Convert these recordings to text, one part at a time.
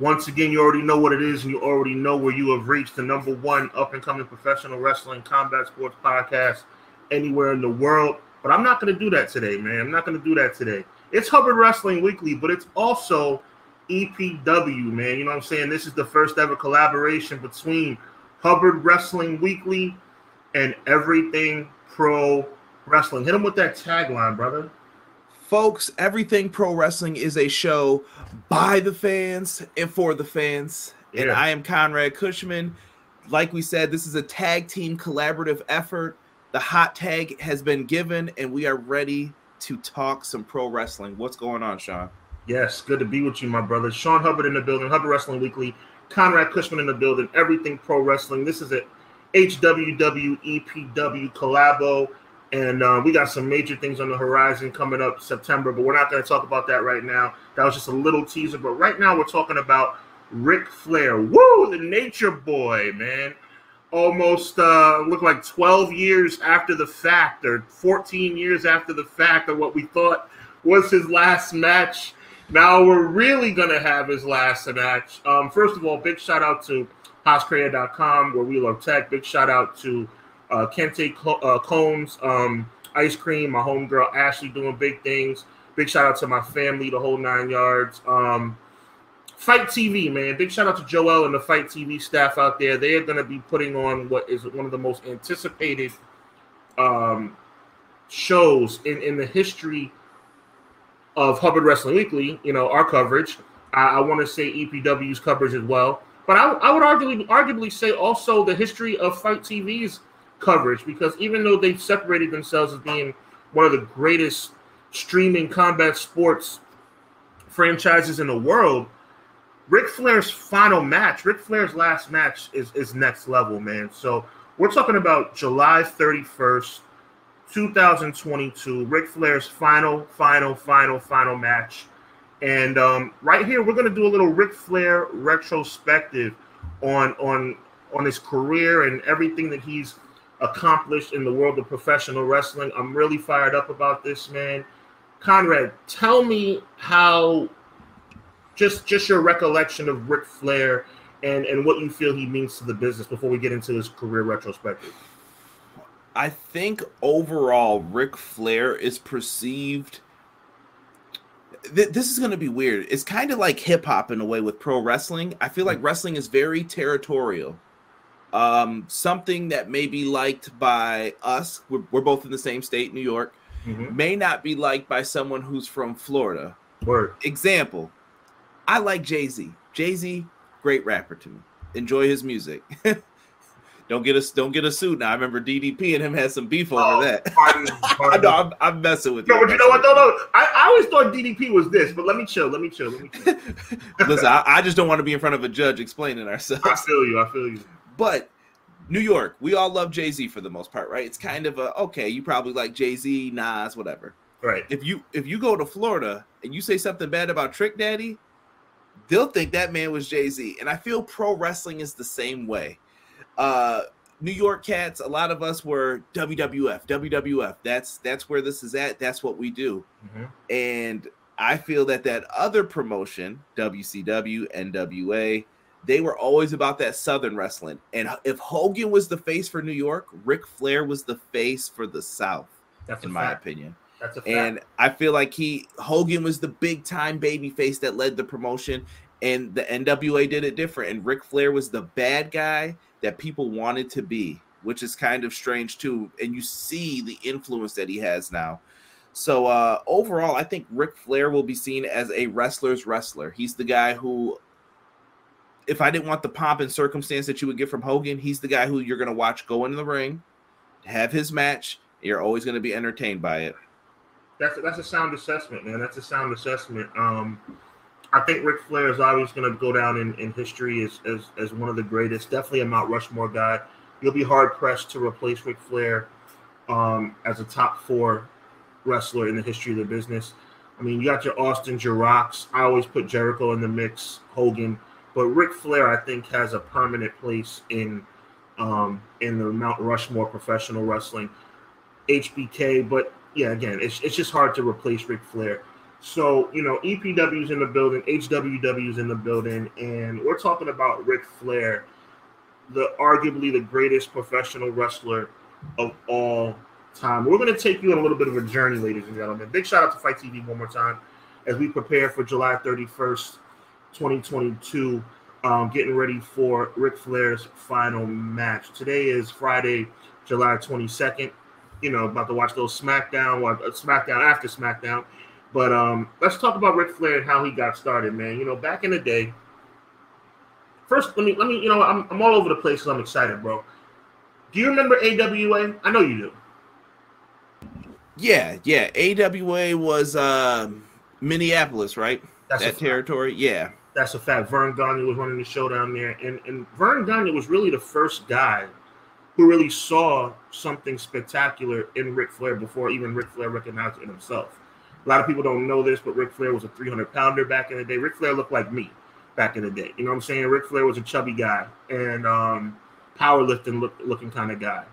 Once again, you already know what it is, and you already know where you have reached the number one up and coming professional wrestling combat sports podcast anywhere in the world. But I'm not going to do that today, man. I'm not going to do that today. It's Hubbard Wrestling Weekly, but it's also EPW, man. You know what I'm saying? This is the first ever collaboration between Hubbard Wrestling Weekly and Everything Pro Wrestling. Hit him with that tagline, brother. Folks, Everything Pro Wrestling is a show by the fans and for the fans. Yeah. And I am Conrad Cushman. Like we said, this is a tag team collaborative effort. The hot tag has been given, and we are ready to talk some pro wrestling. What's going on, Sean? Yes, good to be with you, my brother. Sean Hubbard in the building, Hubbard Wrestling Weekly, Conrad Cushman in the building, everything pro wrestling. This is a HWWEPW collabo, and uh, we got some major things on the horizon coming up September, but we're not going to talk about that right now. That was just a little teaser, but right now we're talking about Ric Flair. Woo, the nature boy, man almost uh, look like 12 years after the fact or 14 years after the fact of what we thought was his last match. Now we're really going to have his last match. Um, first of all, big shout out to HosCrea.com where we love tech. Big shout out to uh, Kente uh, Combs, um, Ice Cream, my homegirl Ashley doing big things. Big shout out to my family, the whole nine yards. Um, FITE TV, man. Big shout out to Joel and the FITE TV staff out there. They are going to be putting on what is one of the most anticipated um, shows in, in the history of Hubbard Wrestling Weekly. You know, our coverage. I, I want to say EPW's coverage as well. But I, I would arguably, arguably say also the history of FITE TV's coverage because even though they've separated themselves as being one of the greatest streaming combat sports franchises in the world, Ric Flair's final match, Ric Flair's last match is, is next level, man. So we're talking about July 31st, 2022, Ric Flair's final, final, final, final match. And um, right here, we're going to do a little Ric Flair retrospective on on on his career and everything that he's accomplished in the world of professional wrestling. I'm really fired up about this, man. Conrad, tell me how just just your recollection of Ric Flair and and what you feel he means to the business before we get into his career retrospective. I think overall, Ric Flair is perceived. Th- this is going to be weird. It's kind of like hip hop in a way with pro wrestling. I feel like mm. wrestling is very territorial. Um, something that may be liked by us, we're, we're both in the same state, New York, mm-hmm. may not be liked by someone who's from Florida. Word. Example I like Jay Z. Jay Z, great rapper to me. Enjoy his music. don't get us don't get a suit now. I remember DDP and him had some beef over oh, that. Pardon, pardon. no, I'm, I'm, messing with you. No, but you know what? No, no. I, I always thought DDP was this, but let me chill. Let me chill. Let me chill. Listen, I, I just don't want to be in front of a judge explaining ourselves. I feel you. I feel you. But New York, we all love Jay Z for the most part, right? It's kind of a okay. You probably like Jay Z, Nas, whatever. Right. If you if you go to Florida and you say something bad about Trick Daddy, they'll think that man was Jay Z. And I feel pro wrestling is the same way. Uh, New York cats, a lot of us were WWF, WWF. That's that's where this is at. That's what we do. Mm-hmm. And I feel that that other promotion, WCW, NWA, they were always about that Southern wrestling. And if Hogan was the face for New York, Ric Flair was the face for the South. That's in my opinion. That's a fact. And I feel like he Hogan was the big time baby face that led the promotion, and the NWA did it different. And Ric Flair was the bad guy that people wanted to be, which is kind of strange too. And you see the influence that he has now. So uh overall, I think Ric Flair will be seen as a wrestler's wrestler. He's the guy who if I didn't want the pomp and circumstance that you would get from Hogan, he's the guy who you're going to watch go in the ring, have his match. You're always going to be entertained by it that's that's a sound assessment, man. That's a sound assessment. Um, I think Ric Flair is always going to go down in, in history as, as as one of the greatest. Definitely a Mount Rushmore guy. You'll be hard pressed to replace Ric Flair um, as a top four wrestler in the history of the business. I mean, you got your Austin, your Rocks. I always put Jericho in the mix, Hogan, but Ric Flair, I think, has a permanent place in um, in the Mount Rushmore professional wrestling. HBK, but yeah, again, it's, it's just hard to replace Ric Flair. So, you know, EPW's in the building, HWW's in the building, and we're talking about Ric Flair, the arguably the greatest professional wrestler of all time. We're going to take you on a little bit of a journey, ladies and gentlemen. Big shout out to FITE TV one more time as we prepare for July 31st, 2022, um, getting ready for Ric Flair's final match. Today is Friday, July 22nd. You know, about to watch those SmackDown, uh, SmackDown after SmackDown. But um, let's talk about Ric Flair and how he got started, man. You know, back in the day. First, let me let me. You know, I'm I'm all over the place because I'm excited, bro. Do you remember AWA? I know you do. Yeah, yeah. AWA was uh, Minneapolis, right? That's that territory. Yeah, that's a fact. Verne Gagne was running the show down there, and and Verne Gagne was really the first guy who really saw something spectacular in Ric Flair before even Ric Flair recognized it himself. A lot of people don't know this, but Ric Flair was a 300 pounder back in the day. Ric Flair looked like me back in the day. You know what I'm saying? Ric Flair was a chubby guy and um, powerlifting look, looking kind of guy.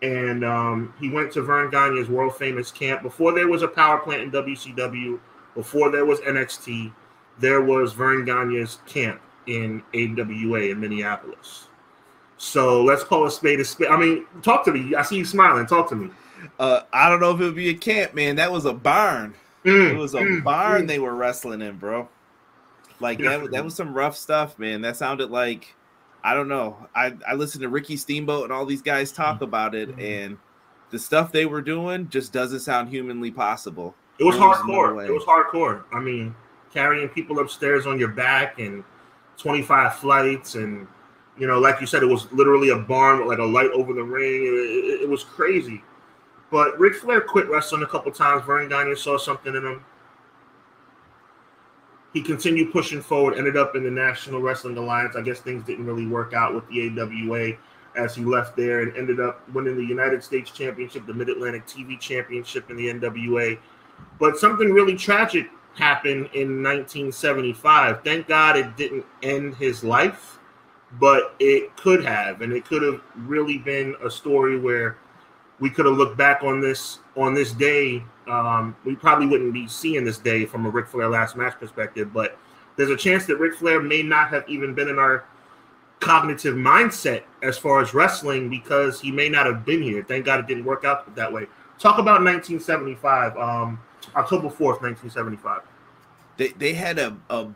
And um, he went to Verne Gagne's world famous camp before there was a power plant in WCW, before there was NXT. There was Verne Gagne's camp in AWA in Minneapolis. So let's call a spade a spade. I mean, talk to me. I see you smiling. Talk to me. Uh, I don't know if it would be a camp, man. That was a barn. Mm, it was a mm, barn mm. they were wrestling in, bro. Like that, that was some rough stuff, man. That sounded like I don't know. I I listened to Ricky Steamboat and all these guys talk mm. about it, and the stuff they were doing just doesn't sound humanly possible. It was hardcore. No it was hardcore. I mean, carrying people upstairs on your back and 25 flights and you know, like you said, it was literally a barn with like a light over the ring. It, it, it was crazy. But Ric Flair quit wrestling a couple times. Verne Gagne saw something in him. He continued pushing forward, ended up in the National Wrestling Alliance. I guess things didn't really work out with the AWA as he left there and ended up winning the United States Championship, the Mid Atlantic TV Championship in the NWA. But something really tragic happened in 1975. Thank God it didn't end his life, but it could have. And it could have really been a story where we could have looked back on this on this day. Um, we probably wouldn't be seeing this day from a Ric Flair last match perspective, but there's a chance that Ric Flair may not have even been in our cognitive mindset as far as wrestling because he may not have been here. Thank God it didn't work out that way. Talk about 1975, um, October 4th, 1975. They, they had a, a,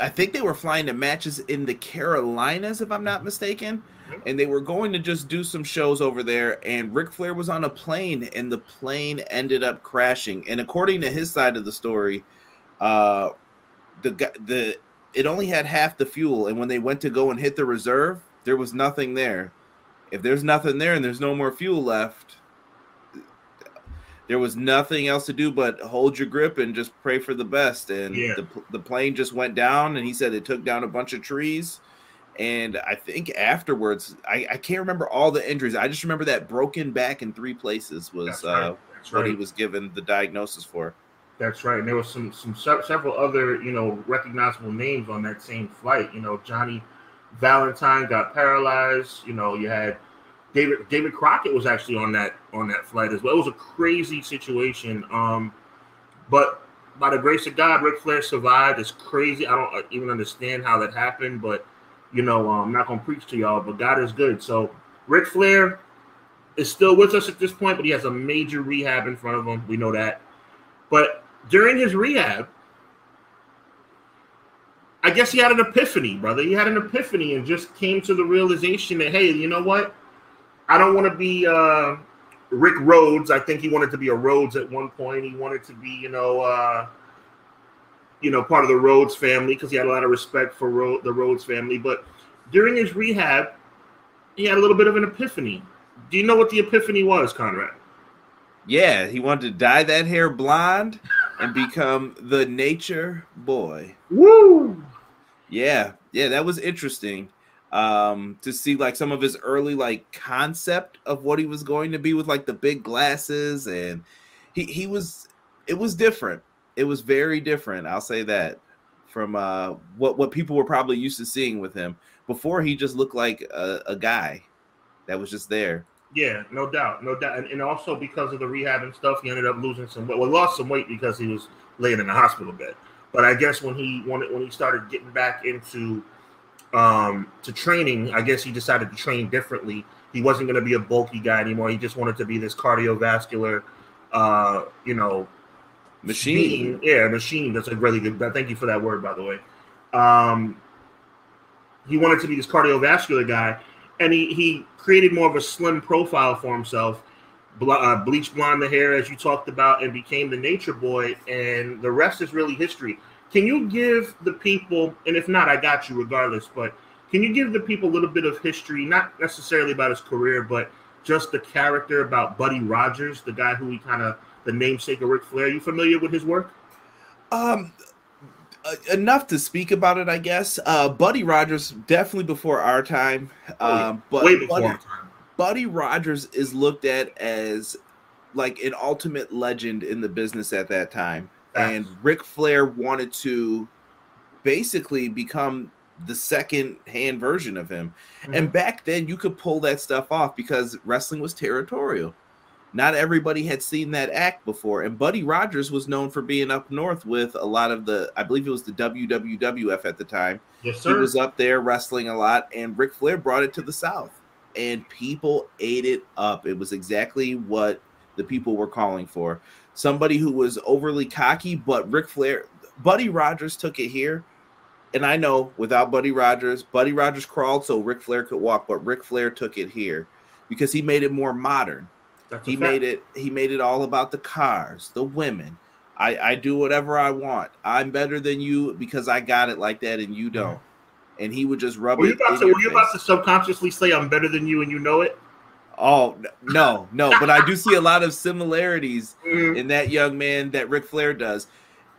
I think they were flying to matches in the Carolinas, if I'm not mistaken and they were going to just do some shows over there. And Ric Flair was on a plane, and the plane ended up crashing. And according to his side of the story, uh, the the it only had half the fuel, and when they went to go and hit the reserve, there was nothing there. If there's nothing there and there's no more fuel left, there was nothing else to do but hold your grip and just pray for the best. And yeah. the, the plane just went down, and he said it took down a bunch of trees and I think afterwards, I, I can't remember all the injuries. I just remember that broken back in three places was right. uh, what he was given the diagnosis for. That's right. And there was some some several other you know recognizable names on that same flight. You know, Johnny Valentine got paralyzed. You know, you had David David Crockett was actually on that on that flight as well. It was a crazy situation. Um, but by the grace of God, Ric Flair survived. It's crazy. I don't even understand how that happened, but you know, um, I'm not gonna preach to y'all, but God is good. So Ric Flair is still with us at this point, but he has a major rehab in front of him. We know that. But during his rehab, I guess he had an epiphany, brother. He had an epiphany and just came to the realization that, hey, you know what? I don't want to be uh, Rick Rhodes. I think he wanted to be a Rhodes at one point. He wanted to be, you know, uh, you know, part of the Rhodes family because he had a lot of respect for Ro- the Rhodes family. But during his rehab, he had a little bit of an epiphany. Do you know what the epiphany was, Conrad? Yeah, he wanted to dye that hair blonde and become the nature boy. Woo! Yeah, yeah, that was interesting. Um, to see like some of his early like concept of what he was going to be with like the big glasses and he he was it was different it was very different. I'll say that from uh, what what people were probably used to seeing with him. Before he just looked like a, a guy that was just there. Yeah, no doubt, no doubt, and, and, also because of the rehab and stuff, he ended up losing some weight. Well, lost some weight because he was laying in the hospital bed. But I guess when he wanted when he started getting back into um, to training, I guess he decided to train differently. He wasn't going to be a bulky guy anymore. He just wanted to be this cardiovascular, uh, you know, machine. Being. Yeah, machine. That's a really good. Thank you for that word, by the way. Um, he wanted to be this cardiovascular guy, and he he created more of a slim profile for himself. Ble- uh, bleached blonde the hair, as you talked about, and became the Nature Boy. And the rest is really history. Can you give the people, and if not, I got you regardless, but can you give the people a little bit of history, not necessarily about his career, but just the character about Buddy Rogers, the guy who he kind of, the namesake of Ric Flair? Are you familiar with his work? Um, uh, enough to speak about it, I guess. Uh, Buddy Rogers definitely before our time. Oh, um, but way before Buddy, our time. Buddy Rogers is looked at as like an ultimate legend in the business at that time and Ric Flair wanted to basically become the second hand version of him. Mm-hmm. And back then you could pull that stuff off because wrestling was territorial. Not everybody had seen that act before. And Buddy Rogers was known for being up north with a lot of the, I believe it was the WWF at the time. Yes, sir. He was up there wrestling a lot, and Ric Flair brought it to the South. And people ate it up. It was exactly what the people were calling for somebody who was overly cocky, but Ric Flair, Buddy Rogers took it here. And I know without Buddy Rogers, Buddy Rogers crawled so Ric Flair could walk, but Ric Flair took it here because he made it more modern. That's he made it he made it all about the cars, the women. I, I do whatever I want. I'm better than you because I got it like that and you don't. And he would just rub were it. You about to, were you about to subconsciously say I'm better than you and you know it? Oh no, no, but I do see a lot of similarities mm-hmm. in that young man that Ric Flair does.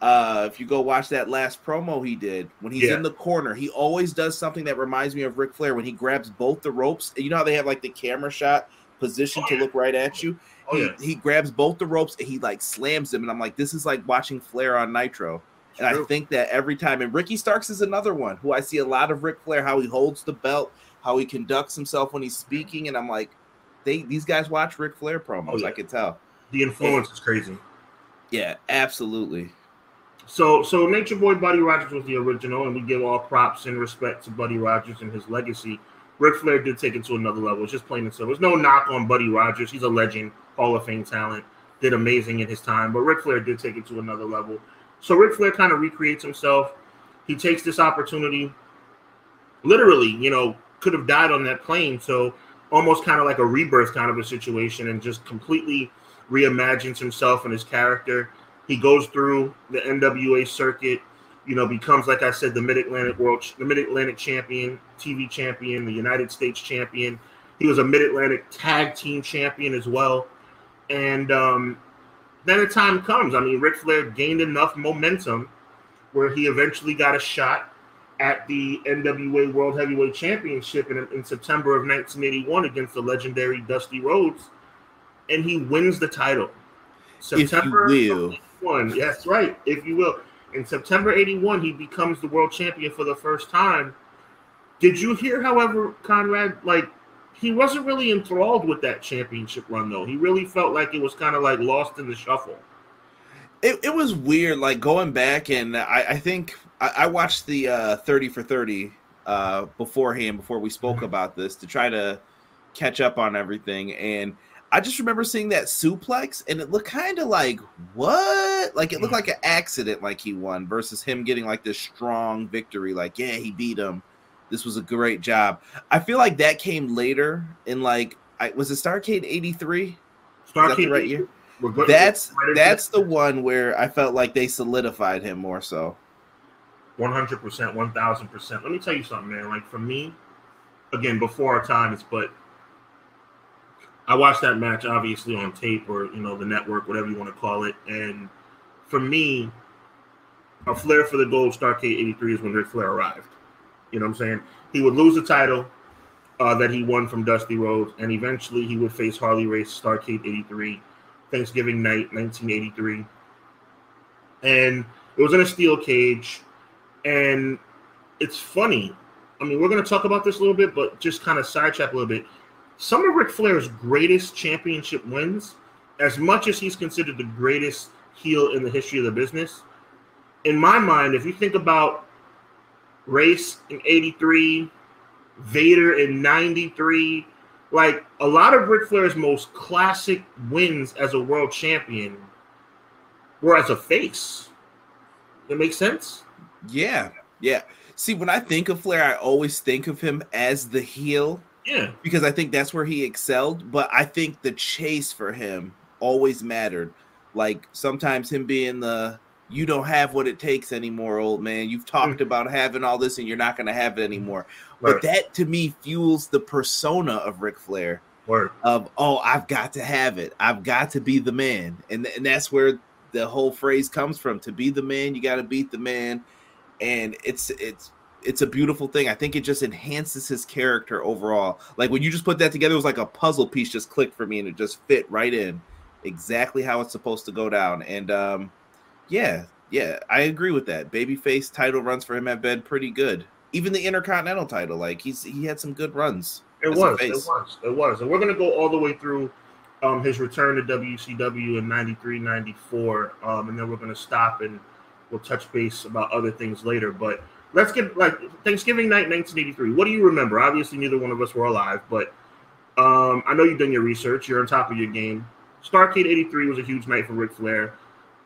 Uh, if you go watch that last promo he did when he's yeah. in the corner, he always does something that reminds me of Ric Flair when he grabs both the ropes. You know how they have like the camera shot position oh, to yeah. look right at you. Oh, he, yeah. he grabs both the ropes and he like slams them, and I'm like, this is like watching Flair on Nitro. And True. I think that every time, and Ricky Starks is another one who I see a lot of Ric Flair, how he holds the belt, how he conducts himself when he's speaking, and I'm like, they these guys watch Ric Flair promos. Oh, yeah. I can tell. The influence is crazy. Yeah, absolutely. So, so Nature Boy Buddy Rogers was the original, and we give all props and respect to Buddy Rogers and his legacy. Ric Flair did take it to another level. It's just plain and simple. There's no knock on Buddy Rogers. He's a legend, Hall of Fame talent, did amazing in his time. But Ric Flair did take it to another level. So Ric Flair kind of recreates himself. He takes this opportunity. Literally, you know, could have died on that plane. So almost kind of like a rebirth kind of a situation and just completely reimagines himself and his character. He goes through the NWA circuit, you know, becomes like I said the Mid Atlantic World, the Mid Atlantic champion, TV champion, the United States champion. He was a Mid Atlantic tag team champion as well. And um, then the time comes. I mean, Ric Flair gained enough momentum where he eventually got a shot at the NWA World Heavyweight Championship in, in September of 1981 against the legendary Dusty Rhodes, and he wins the title. September if you will. Yes, right. If you will. In September 81, he becomes the world champion for the first time. Did you hear, however, Conrad, like he wasn't really enthralled with that championship run though. He really felt like it was kind of like lost in the shuffle. It, it was weird, like going back, and I, I think I, I watched the uh, 30 for 30 uh, beforehand before we spoke mm-hmm. about this to try to catch up on everything. And I just remember seeing that suplex and it looked kind of like what? Like it looked like an accident, like he won versus him getting like this strong victory. Like, yeah, he beat him. This was a great job. I feel like that came later in like, I, was it Starcade 83? Starcade right year? That's that's the one where I felt like they solidified him more so. 100%, 1000%. Let me tell you something, man. Like for me, again, before our times, but I watched that match obviously on tape or, you know, the network, whatever you want to call it. And for me, a flair for the gold Starcade 83 is when Ric Flair arrived. You know what I'm saying? He would lose the title uh, that he won from Dusty Rhodes, and eventually he would face Harley Race Starcade 83, Thanksgiving night, 1983. And it was in a steel cage. And it's funny. I mean, we're going to talk about this a little bit, but just kind of sidetrack a little bit. Some of Ric Flair's greatest championship wins, as much as he's considered the greatest heel in the history of the business. In my mind, if you think about race in 83, Vader in 93, like a lot of Ric Flair's most classic wins as a world champion were as a face. That makes sense? Yeah. Yeah. See, when I think of Flair, I always think of him as the heel. Yeah. Because I think that's where he excelled. But I think the chase for him always mattered. Like sometimes him being the you don't have what it takes anymore, old man. You've talked mm. about having all this and you're not going to have it anymore. But that to me fuels the persona of Ric Flair. Word. Of oh, I've got to have it. I've got to be the man, and and that's where the whole phrase comes from. To be the man, you got to beat the man, and it's it's it's a beautiful thing. I think it just enhances his character overall. Like when you just put that together, it was like a puzzle piece just clicked for me, and it just fit right in exactly how it's supposed to go down. And um, yeah, yeah, I agree with that. Babyface title runs for him have been pretty good. Even the Intercontinental title, like he's he had some good runs. It was, it was, it was. And we're gonna go all the way through um, his return to WCW in 93, 94. Um, and then we're gonna stop and we'll touch base about other things later. But let's get like Thanksgiving night 1983. What do you remember? Obviously, neither one of us were alive, but um, I know you've done your research. You're on top of your game. Starcade 83 was a huge night for Ric Flair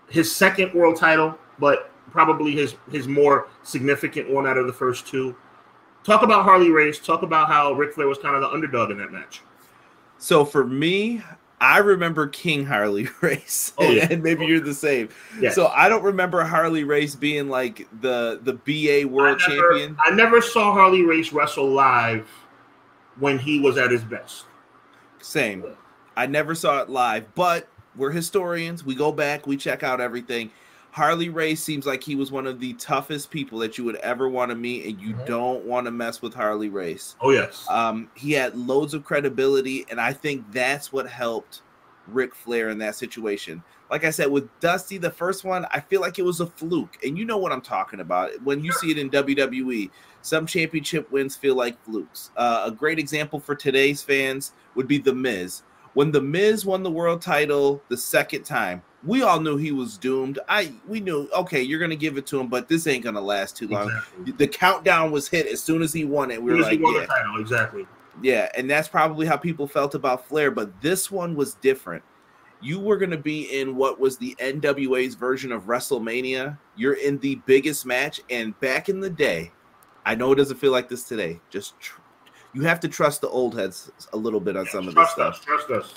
his second world title, but probably his his more significant one out of the first two. Talk about Harley Race. Talk about how Ric Flair was kind of the underdog in that match. So for me, I remember King Harley Race, oh, yeah. and maybe you're the same. Yes. So I don't remember Harley Race being like the the BA World I never, Champion. I never saw Harley Race wrestle live when he was at his best. Same. I never saw it live, but we're historians. We go back, we check out everything. Harley Race seems like he was one of the toughest people that you would ever want to meet, and you mm-hmm. don't want to mess with Harley Race. Oh yes. Um, he had loads of credibility, and I think that's what helped Ric Flair in that situation. Like I said, with Dusty, the first one, I feel like it was a fluke, and you know what I'm talking about. When you see it in WWE, some championship wins feel like flukes. Uh, a great example for today's fans would be The Miz when the Miz won the world title the second time, we all knew he was doomed. I we knew okay, you're gonna give it to him, but this ain't gonna last too long. Exactly. The countdown was hit as soon as he won it. We were like, yeah, title, exactly. Yeah, and that's probably how people felt about Flair, but this one was different. You were going to be in what was the NWA's version of WrestleMania. You're in the biggest match, and back in the day, I know it doesn't feel like this today. Just tr- you have to trust the old heads a little bit on yeah, some of this stuff. Us, trust us.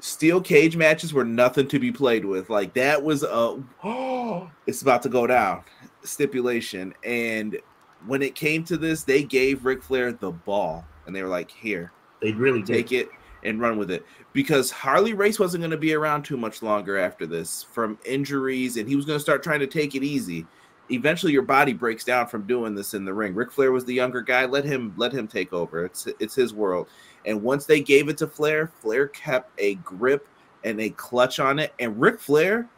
Steel cage matches were nothing to be played with. Like that was a oh, it's about to go down stipulation. And when it came to this, they gave Ric Flair the ball, and they were like, "Here, they really take did. it and run with it." Because Harley Race wasn't going to be around too much longer after this from injuries, and he was going to start trying to take it easy eventually your body breaks down from doing this in the ring. Ric Flair was the younger guy. Let him let him take over. It's it's his world. And once they gave it to Flair, Flair kept a grip and a clutch on it. And Ric Flair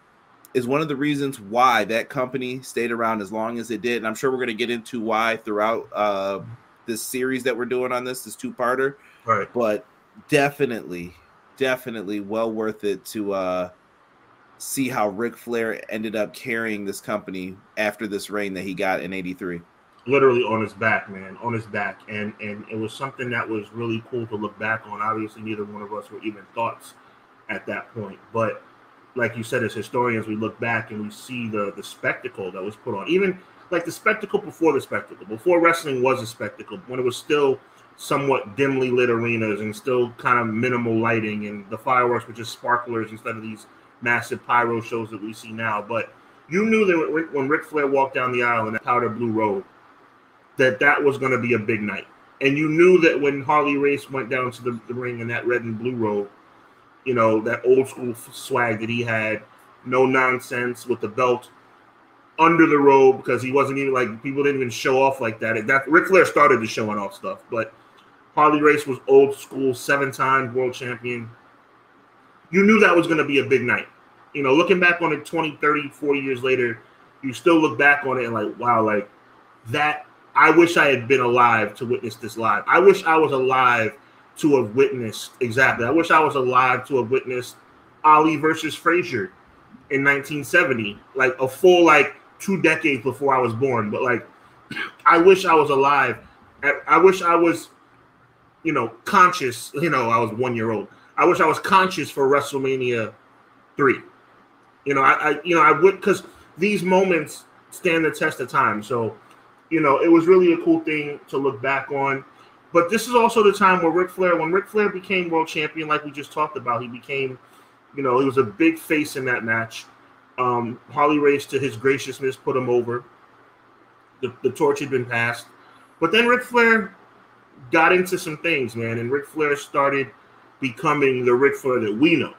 is one of the reasons why that company stayed around as long as it did. And I'm sure we're going to get into why throughout uh, this series that we're doing on this, this two-parter. Right. But definitely, definitely well worth it to uh, see how Ric Flair ended up carrying this company after this reign that he got in 83 literally on his back man on his back. And and it was something that was really cool to look back on. Obviously neither one of us were even thoughts at that point. But like you said as historians we look back and we see the the spectacle that was put on. Even like the spectacle before the spectacle. Before wrestling was a spectacle when it was still somewhat dimly lit arenas and still kind of minimal lighting and the fireworks were just sparklers instead of these massive pyro shows that we see now. But you knew that when Ric Flair walked down the aisle in that powder blue robe, that that was going to be a big night. And you knew that when Harley Race went down to the, the ring in that red and blue robe, you know, that old school swag that he had, no nonsense with the belt under the robe because he wasn't even like people didn't even show off like that. That Ric Flair started to showing off stuff, but Harley Race was old school, seven time world champion, you knew that was going to be a big night. You know, looking back on it 20, 30, 40 years later, you still look back on it and like, wow, like that. I wish I had been alive to witness this live. I wish I was alive to have witnessed exactly. I wish I was alive to have witnessed Ali versus Frazier in 1970, like a full like two decades before I was born. But like, I wish I was alive. I, I wish I was, you know, conscious. You know, I was one year old. I wish I was conscious for WrestleMania three. You know, I, I you know I would because these moments stand the test of time. So, you know, it was really a cool thing to look back on. But this is also the time where Ric Flair, when Ric Flair became world champion, like we just talked about, he became, you know, he was a big face in that match. Um, Harley Race, to his graciousness, put him over. The, the torch had been passed. But then Ric Flair got into some things, man, and Ric Flair started becoming the Ric Flair that we know.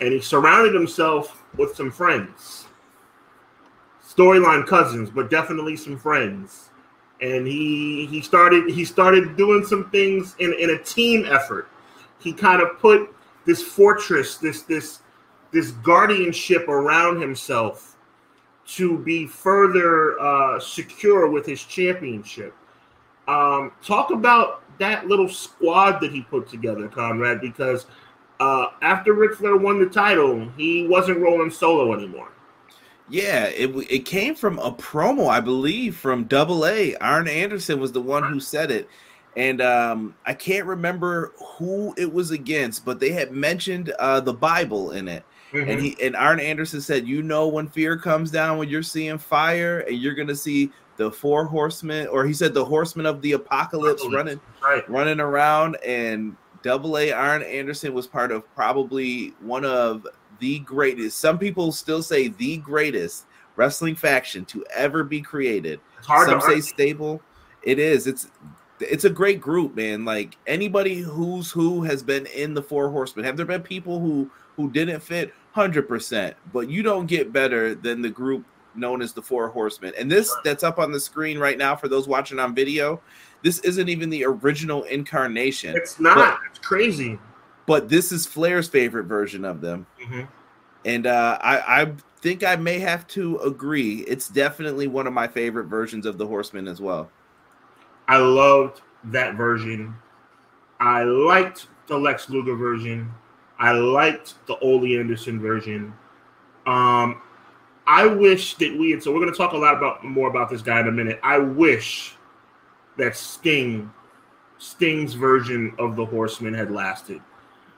And he surrounded himself with some friends. Storyline cousins, but definitely some friends. And he he started he started doing some things in, in a team effort. He kind of put this fortress, this this this guardianship around himself to be further uh, secure with his championship. Um, talk about that little squad that he put together, Conrad, because uh, after Ric Flair won the title, he wasn't rolling solo anymore. Yeah, it it came from a promo, I believe, from Double A. Arn Anderson was the one who said it, and um, I can't remember who it was against, but they had mentioned uh, the Bible in it. Mm-hmm. And he and Arn Anderson said, "You know, when fear comes down, when you're seeing fire, and you're gonna see the four horsemen, or he said the horsemen of the apocalypse, apocalypse. running, right. running around, and Double A Arn Anderson was part of probably one of the greatest. Some people still say the greatest wrestling faction to ever be created. Some say stable. It is. It's it's a great group, man. Like anybody who's who has been in the Four Horsemen. Have there been people who who didn't fit? Hundred percent. But you don't get better than the group known as the Four Horsemen. And this that's up on the screen right now for those watching on video. This isn't even the original incarnation. It's not. But, it's crazy. But this is Flair's favorite version of them. Mm-hmm. And uh, I, I think I may have to agree. It's definitely one of my favorite versions of the Horsemen as well. I loved that version. I liked the Lex Luger version. I liked the Ole Anderson version. Um, I wish that we had. So we're going to talk a lot about more about this guy in a minute. I wish that Sting, Sting's version of the Horseman had lasted,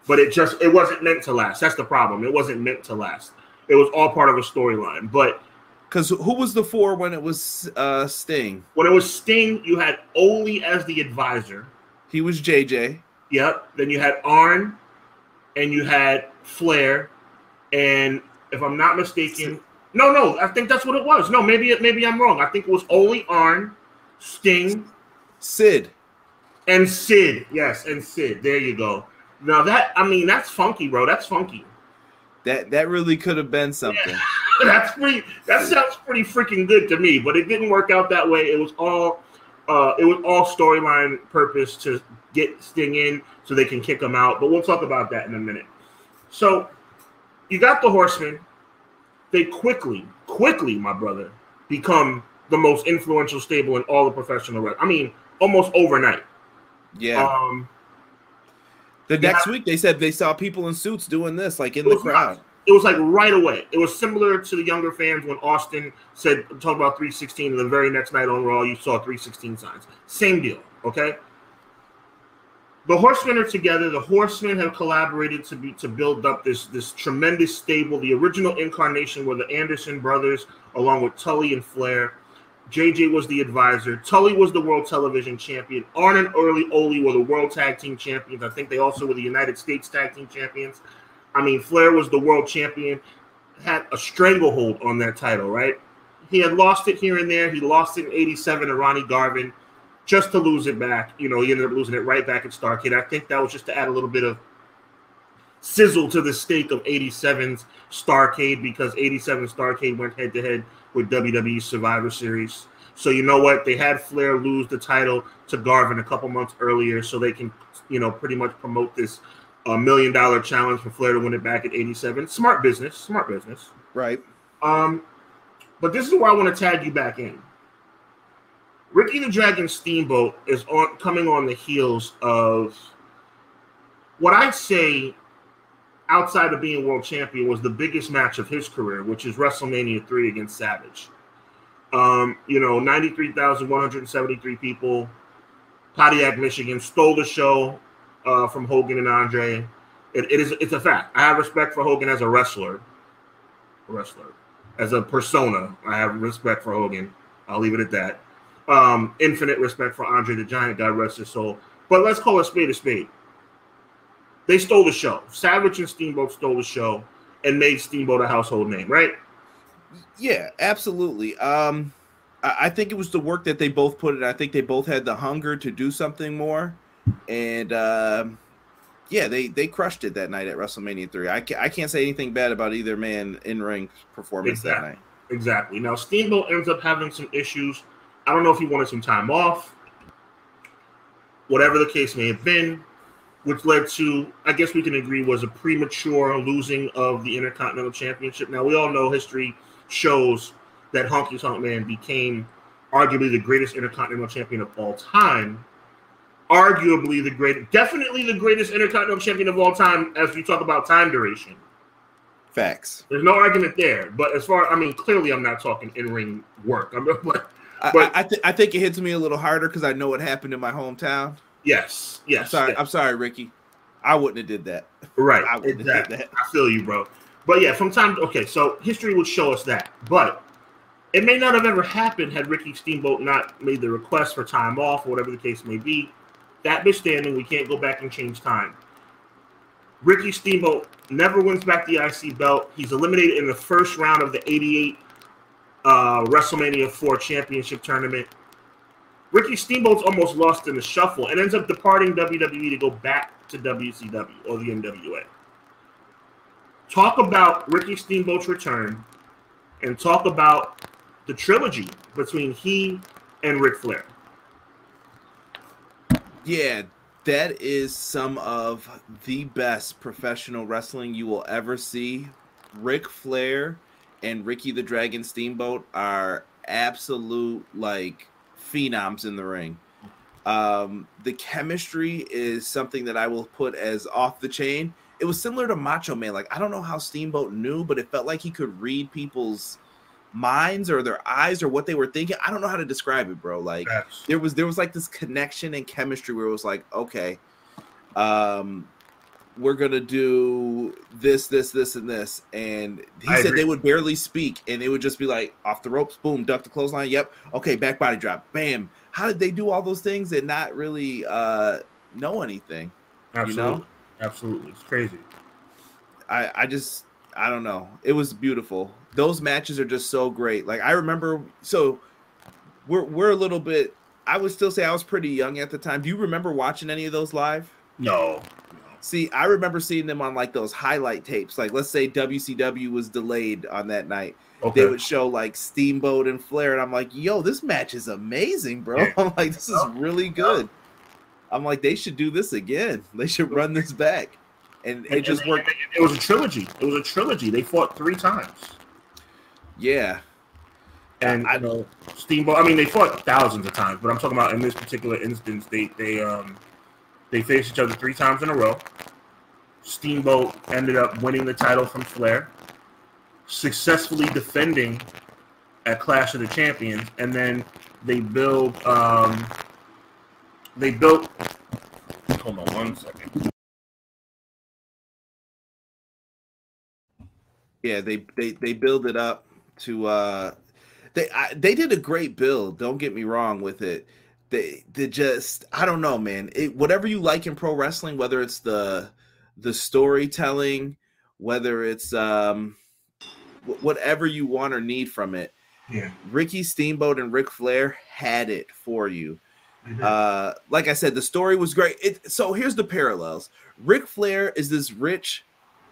but it just it wasn't meant to last. That's the problem. It wasn't meant to last. It was all part of a storyline, but. Because who was the four when it was uh, Sting? When it was Sting, you had Ole as the advisor. He was JJ. Yep. Then you had Arn, and you had Flair, and if I'm not mistaken, no, no, I think that's what it was. No, maybe it, maybe I'm wrong. I think it was Ole Arn, Sting, Sid. And Sid, yes, and Sid. There you go. Now that I mean that's funky, bro. That's funky. That that really could have been something. Yeah. that's pretty that sounds pretty freaking good to me, but it didn't work out that way. It was all uh it was all storyline purpose to get Sting in so they can kick him out. But we'll talk about that in a minute. So you got the horsemen. They quickly, quickly, my brother, become the most influential stable in all the professional wrestling. I mean, almost overnight. Yeah. Um, the next week they said they saw people in suits doing this, like in the crowd. it was like right away. It was similar to the younger fans when Austin said talk about 316, and the very next night on Raw you saw 316 signs. Same deal. Okay. The Horsemen are together. The Horsemen have collaborated to be to build up this this tremendous stable. The original incarnation were the Anderson brothers, along with Tully and Flair. JJ was the advisor. Tully was the world television champion. Arn and Early Ole were the world tag team champions. I think they also were the United States tag team champions. I mean, Flair was the world champion, had a stranglehold on that title, right? He had lost it here and there. He lost it in 87 to Ronnie Garvin just to lose it back. You know, he ended up losing it right back at Starcade. I think that was just to add a little bit of sizzle to the steak of 87's Starcade because 87 Starcade went head to head with WWE Survivor Series. So you know what? They had Flair lose the title to Garvin a couple months earlier, so they can, you know, pretty much promote this uh, million dollar challenge for Flair to win it back at 87. Smart business, smart business. Right. Um, but this is where I want to tag you back in. Ricky the Dragon Steamboat is on coming on the heels of what I'd say outside of being world champion, was the biggest match of his career, which is WrestleMania 3 against Savage. Um, you know, 93,173 people, Pontiac, Michigan, stole the show uh, from Hogan and Andre. It, it is it's a fact. I have respect for Hogan as a wrestler. A wrestler. As a persona, I have respect for Hogan. I'll leave it at that. Um, infinite respect for Andre the Giant, God rest his soul. But let's call a spade a spade. They stole the show. Savage and Steamboat stole the show and made Steamboat a household name, right? Yeah, absolutely. Um, I, I think it was the work that they both put in. I think they both had the hunger to do something more, and um, yeah, they they crushed it that night at WrestleMania three. I can't, I can't say anything bad about either man in ring performance exactly. that night. Exactly. Now Steamboat ends up having some issues. I don't know if he wanted some time off. Whatever the case may have been, which led to, I guess we can agree, was a premature losing of the Intercontinental Championship. Now we all know history shows that Honky Tonk Man became arguably the greatest Intercontinental Champion of all time. Arguably the great, definitely the greatest Intercontinental Champion of all time as we talk about time duration. Facts. There's no argument there. But as far, I mean, clearly I'm not talking in ring work. I'm, but, but I, I, th- I think it hits me a little harder because I know what happened in my hometown. yes, yes. I'm sorry, yes. I'm sorry, Ricky. I wouldn't have did that. Right. I wouldn't have exactly. did that. I feel you, bro. But yeah, from time okay, so history would show us that. But it may not have ever happened had Ricky Steamboat not made the request for time off or whatever the case may be. That standing, we can't go back and change time. Ricky Steamboat never wins back the IC belt. He's eliminated in the first round of the 88 uh, WrestleMania 4 championship tournament. Ricky Steamboat's almost lost in the shuffle and ends up departing WWE to go back to WCW or the NWA. Talk about Ricky Steamboat's return and talk about the trilogy between he and Ric Flair. Yeah, that is some of the best professional wrestling you will ever see. Ric Flair and Ricky the Dragon Steamboat are absolute like phenoms in the ring. Um, the chemistry is something that I will put as off the chain. It was similar to Macho Man. Like I don't know how Steamboat knew, but it felt like he could read people's minds or their eyes or what they were thinking. I don't know how to describe it, bro. Like Facts. there was there was like this connection and chemistry where it was like, okay, um, we're gonna do this, this, this, and this. And he I said agree. they would barely speak, and it would just be like off the ropes, boom, duck the clothesline, yep, okay, back body drop, bam. How did they do all those things and not really uh know anything? Absolutely. You know? Absolutely. It's crazy. I I just I don't know. It was beautiful. Those matches are just so great. Like I remember so we're we're a little bit I would still say I was pretty young at the time. Do you remember watching any of those live? No. See, I remember seeing them on like those highlight tapes. Like let's say WCW was delayed on that night. Okay. They would show like Steamboat and Flair and I'm like, "Yo, this match is amazing, bro." Yeah. I'm like, "This is really good." I'm like, "They should do this again. They should run this back." And it And- just and- worked It was a trilogy. It was a trilogy. They fought three times. yeah. And I- you know, Steamboat. I mean, they fought thousands of times, but I'm talking about in this particular instance, they they um they faced each other three times in a row. Steamboat ended up winning the title from Flair, successfully defending at Clash of the Champions, and then they build um they built. Hold on one second. Yeah, they they they build it up to uh they I, they did a great build, don't get me wrong with it. They they just I don't know, man. It whatever you like in pro wrestling, whether it's the the storytelling, whether it's um whatever you want or need from it. Yeah. Ricky Steamboat and Ric Flair had it for you. Uh, like I said, the story was great. It, so here's the parallels. Ric Flair is this rich,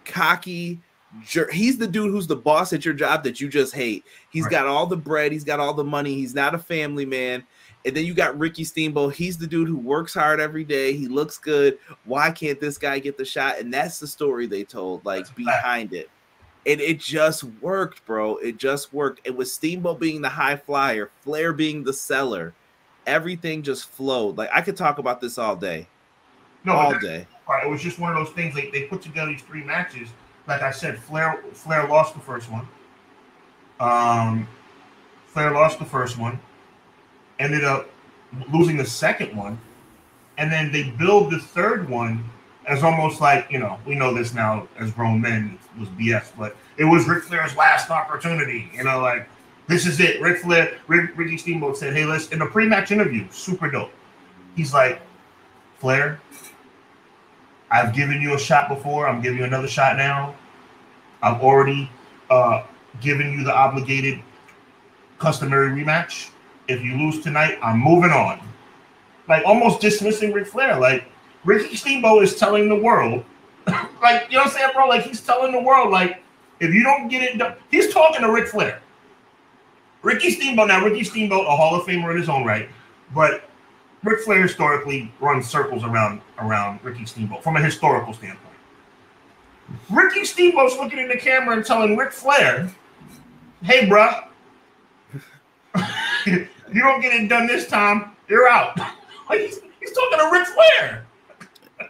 cocky jerk. He's the dude who's the boss at your job that you just hate. He's Right. got all the bread. He's got all the money. He's not a family man. And then you got Ricky Steamboat. He's the dude who works hard every day. He looks good. Why can't this guy get the shot? And that's the story they told, like That's behind it. And it just worked, bro. It just worked. It was Steamboat being the high flyer, Flair being the seller. Everything just flowed. Like I could talk about this all day. No, all day. It was just one of those things. Like they put together these three matches. Like I said, Flair Flair lost the first one. Um, Flair lost the first one. Ended up losing the second one, and then they build the third one as almost like you know we know this now as grown men was BS, but it was Ric Flair's last opportunity. You know, like this is it. Ric Flair, Rick, Ricky Steamboat said, "Hey, listen." In a pre-match interview, super dope. He's like, Flair, I've given you a shot before. I'm giving you another shot now. I've already uh, given you the obligated customary rematch. If you lose tonight, I'm moving on. Like almost dismissing Ric Flair. Like Ricky Steamboat is telling the world, like you know what I'm saying, bro? Like he's telling the world, like if you don't get it done, he's talking to Ric Flair. Ricky Steamboat now, Ricky Steamboat, a Hall of Famer in his own right, but Ric Flair historically runs circles around around Ricky Steamboat from a historical standpoint. Ricky Steamboat's looking in the camera and telling Ric Flair, "Hey, bruh, you don't get it done this time, you're out." Like he's, he's talking to Ric Flair.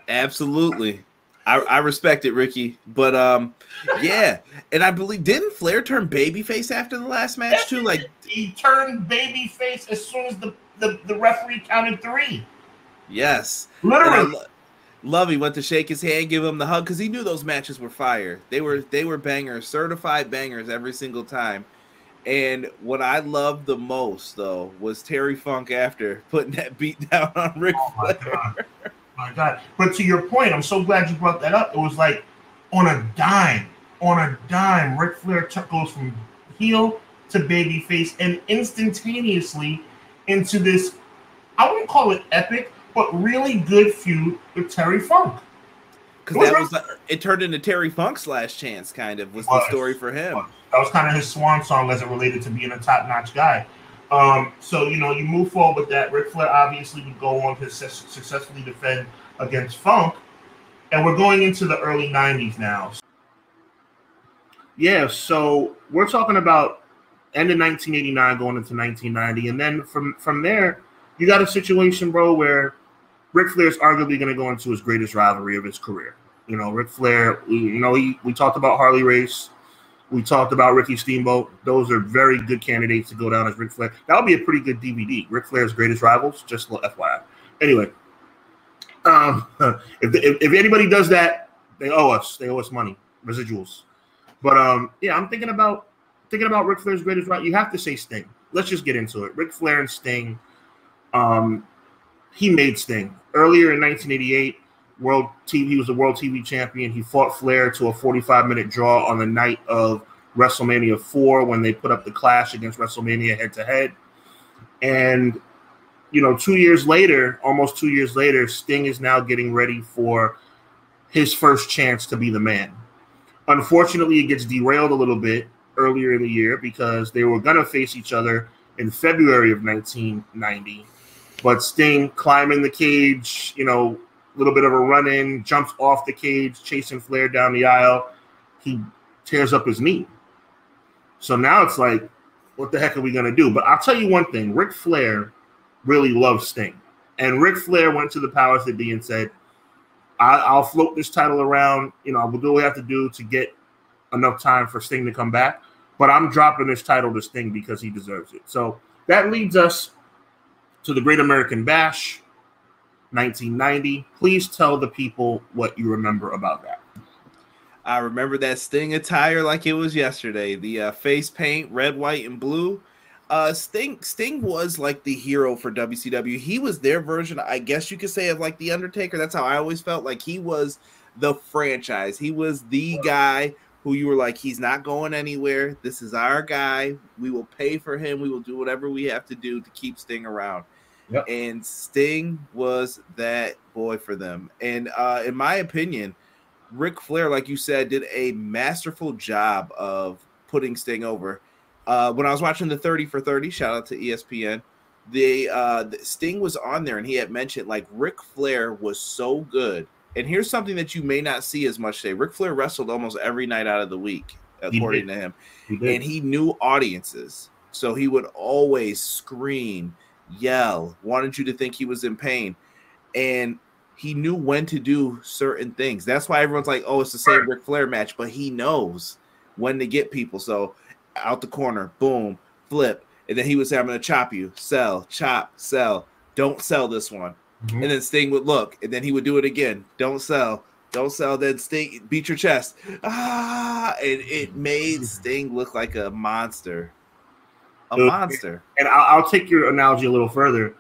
Absolutely. I, I respect it, Ricky. But um, yeah, and I believe didn't Flair turn babyface after the last match too? Like he turned babyface as soon as the, the, the referee counted three. Yes, literally. Lo- Lovey went to shake his hand, give him the hug because he knew those matches were fire. They were they were bangers, certified bangers every single time. And what I loved the most though was Terry Funk after putting that beat down on Ric Oh my Flair. god. my god. But to your point, I'm so glad you brought that up. It was like on a dime, on a dime, Ric Flair goes from heel to babyface and instantaneously into this, I wouldn't call it epic, but really good feud with Terry Funk. Because that was like, it turned into Terry Funk's last chance, kind of was the story for him. That was kind of his swan song as it related to being a top notch guy. Um, so you know, you move forward with that. Ric Flair obviously would go on to success- successfully defend against Funk, and we're going into the early '90s now. Yeah, so we're talking about end of 1989 going into 1990, and then from from there, you got a situation, bro, where Ric Flair is arguably going to go into his greatest rivalry of his career. You know, Ric Flair. You know, he, we talked about Harley Race. We talked about Ricky Steamboat. Those are very good candidates to go down as Ric Flair. That would be a pretty good DVD. Ric Flair's greatest rivals. Just a little FYI. Anyway, um, if, if if anybody does that, they owe us. They owe us money, residuals. But um, yeah, I'm thinking about thinking about Ric Flair's greatest rival. You have to say Sting. Let's just get into it. Ric Flair and Sting. Um, he made Sting earlier in 1988. World TV, he was the world TV champion. He fought Flair to a 45 minute draw on the night of WrestleMania 4 when they put up the clash against WrestleMania head to head. And, you know, two years later, almost two years later, Sting is now getting ready for his first chance to be the man. Unfortunately, it gets derailed a little bit earlier in the year because they were going to face each other in February of 1990. But Sting climbing the cage, you know, a little bit of a run in, jumps off the cage, chasing Flair down the aisle. He tears up his knee. So now it's like, what the heck are we going to do? But I'll tell you one thing Ric Flair really loves Sting. And Ric Flair went to the powers that be and said, I- will float this title around. You know, we'll do what we have to do to get enough time for Sting to come back. But I'm dropping this title to Sting because he deserves it. So that leads us to the Great American Bash, 1990. Please tell the people what you remember about that. I remember that Sting attire like it was yesterday. The uh, face paint, red, white, and blue. Uh, Sting Sting was like the hero for WCW. He was their version, I guess you could say, of like the Undertaker. That's how I always felt. Like he was the franchise. He was the guy who you were like, he's not going anywhere. This is our guy. We will pay for him. We will do whatever we have to do to keep Sting around. Yep. And Sting was that boy for them. And uh, in my opinion, Ric Flair, like you said, did a masterful job of putting Sting over. Uh, when I was watching the 30 for 30, shout out to ESPN, the, uh, the Sting was on there and he had mentioned like Ric Flair was so good. And here's something that you may not see as much today. Ric Flair wrestled almost every night out of the week, according to him He and he knew audiences. So he would always scream, yell, wanted you to think he was in pain. And he knew when to do certain things. That's why everyone's like, "Oh, it's the same Ric Flair match," but he knows when to get people. So out the corner, boom, flip, and then he would say, "I'm going to chop you, sell, chop, sell. Don't sell this one." Mm-hmm. And then Sting would look, and then he would do it again. Don't sell, don't sell. Then Sting beat your chest. Ah, and it made mm-hmm. Sting look like a monster, a monster. And I'll, I'll take your analogy a little further.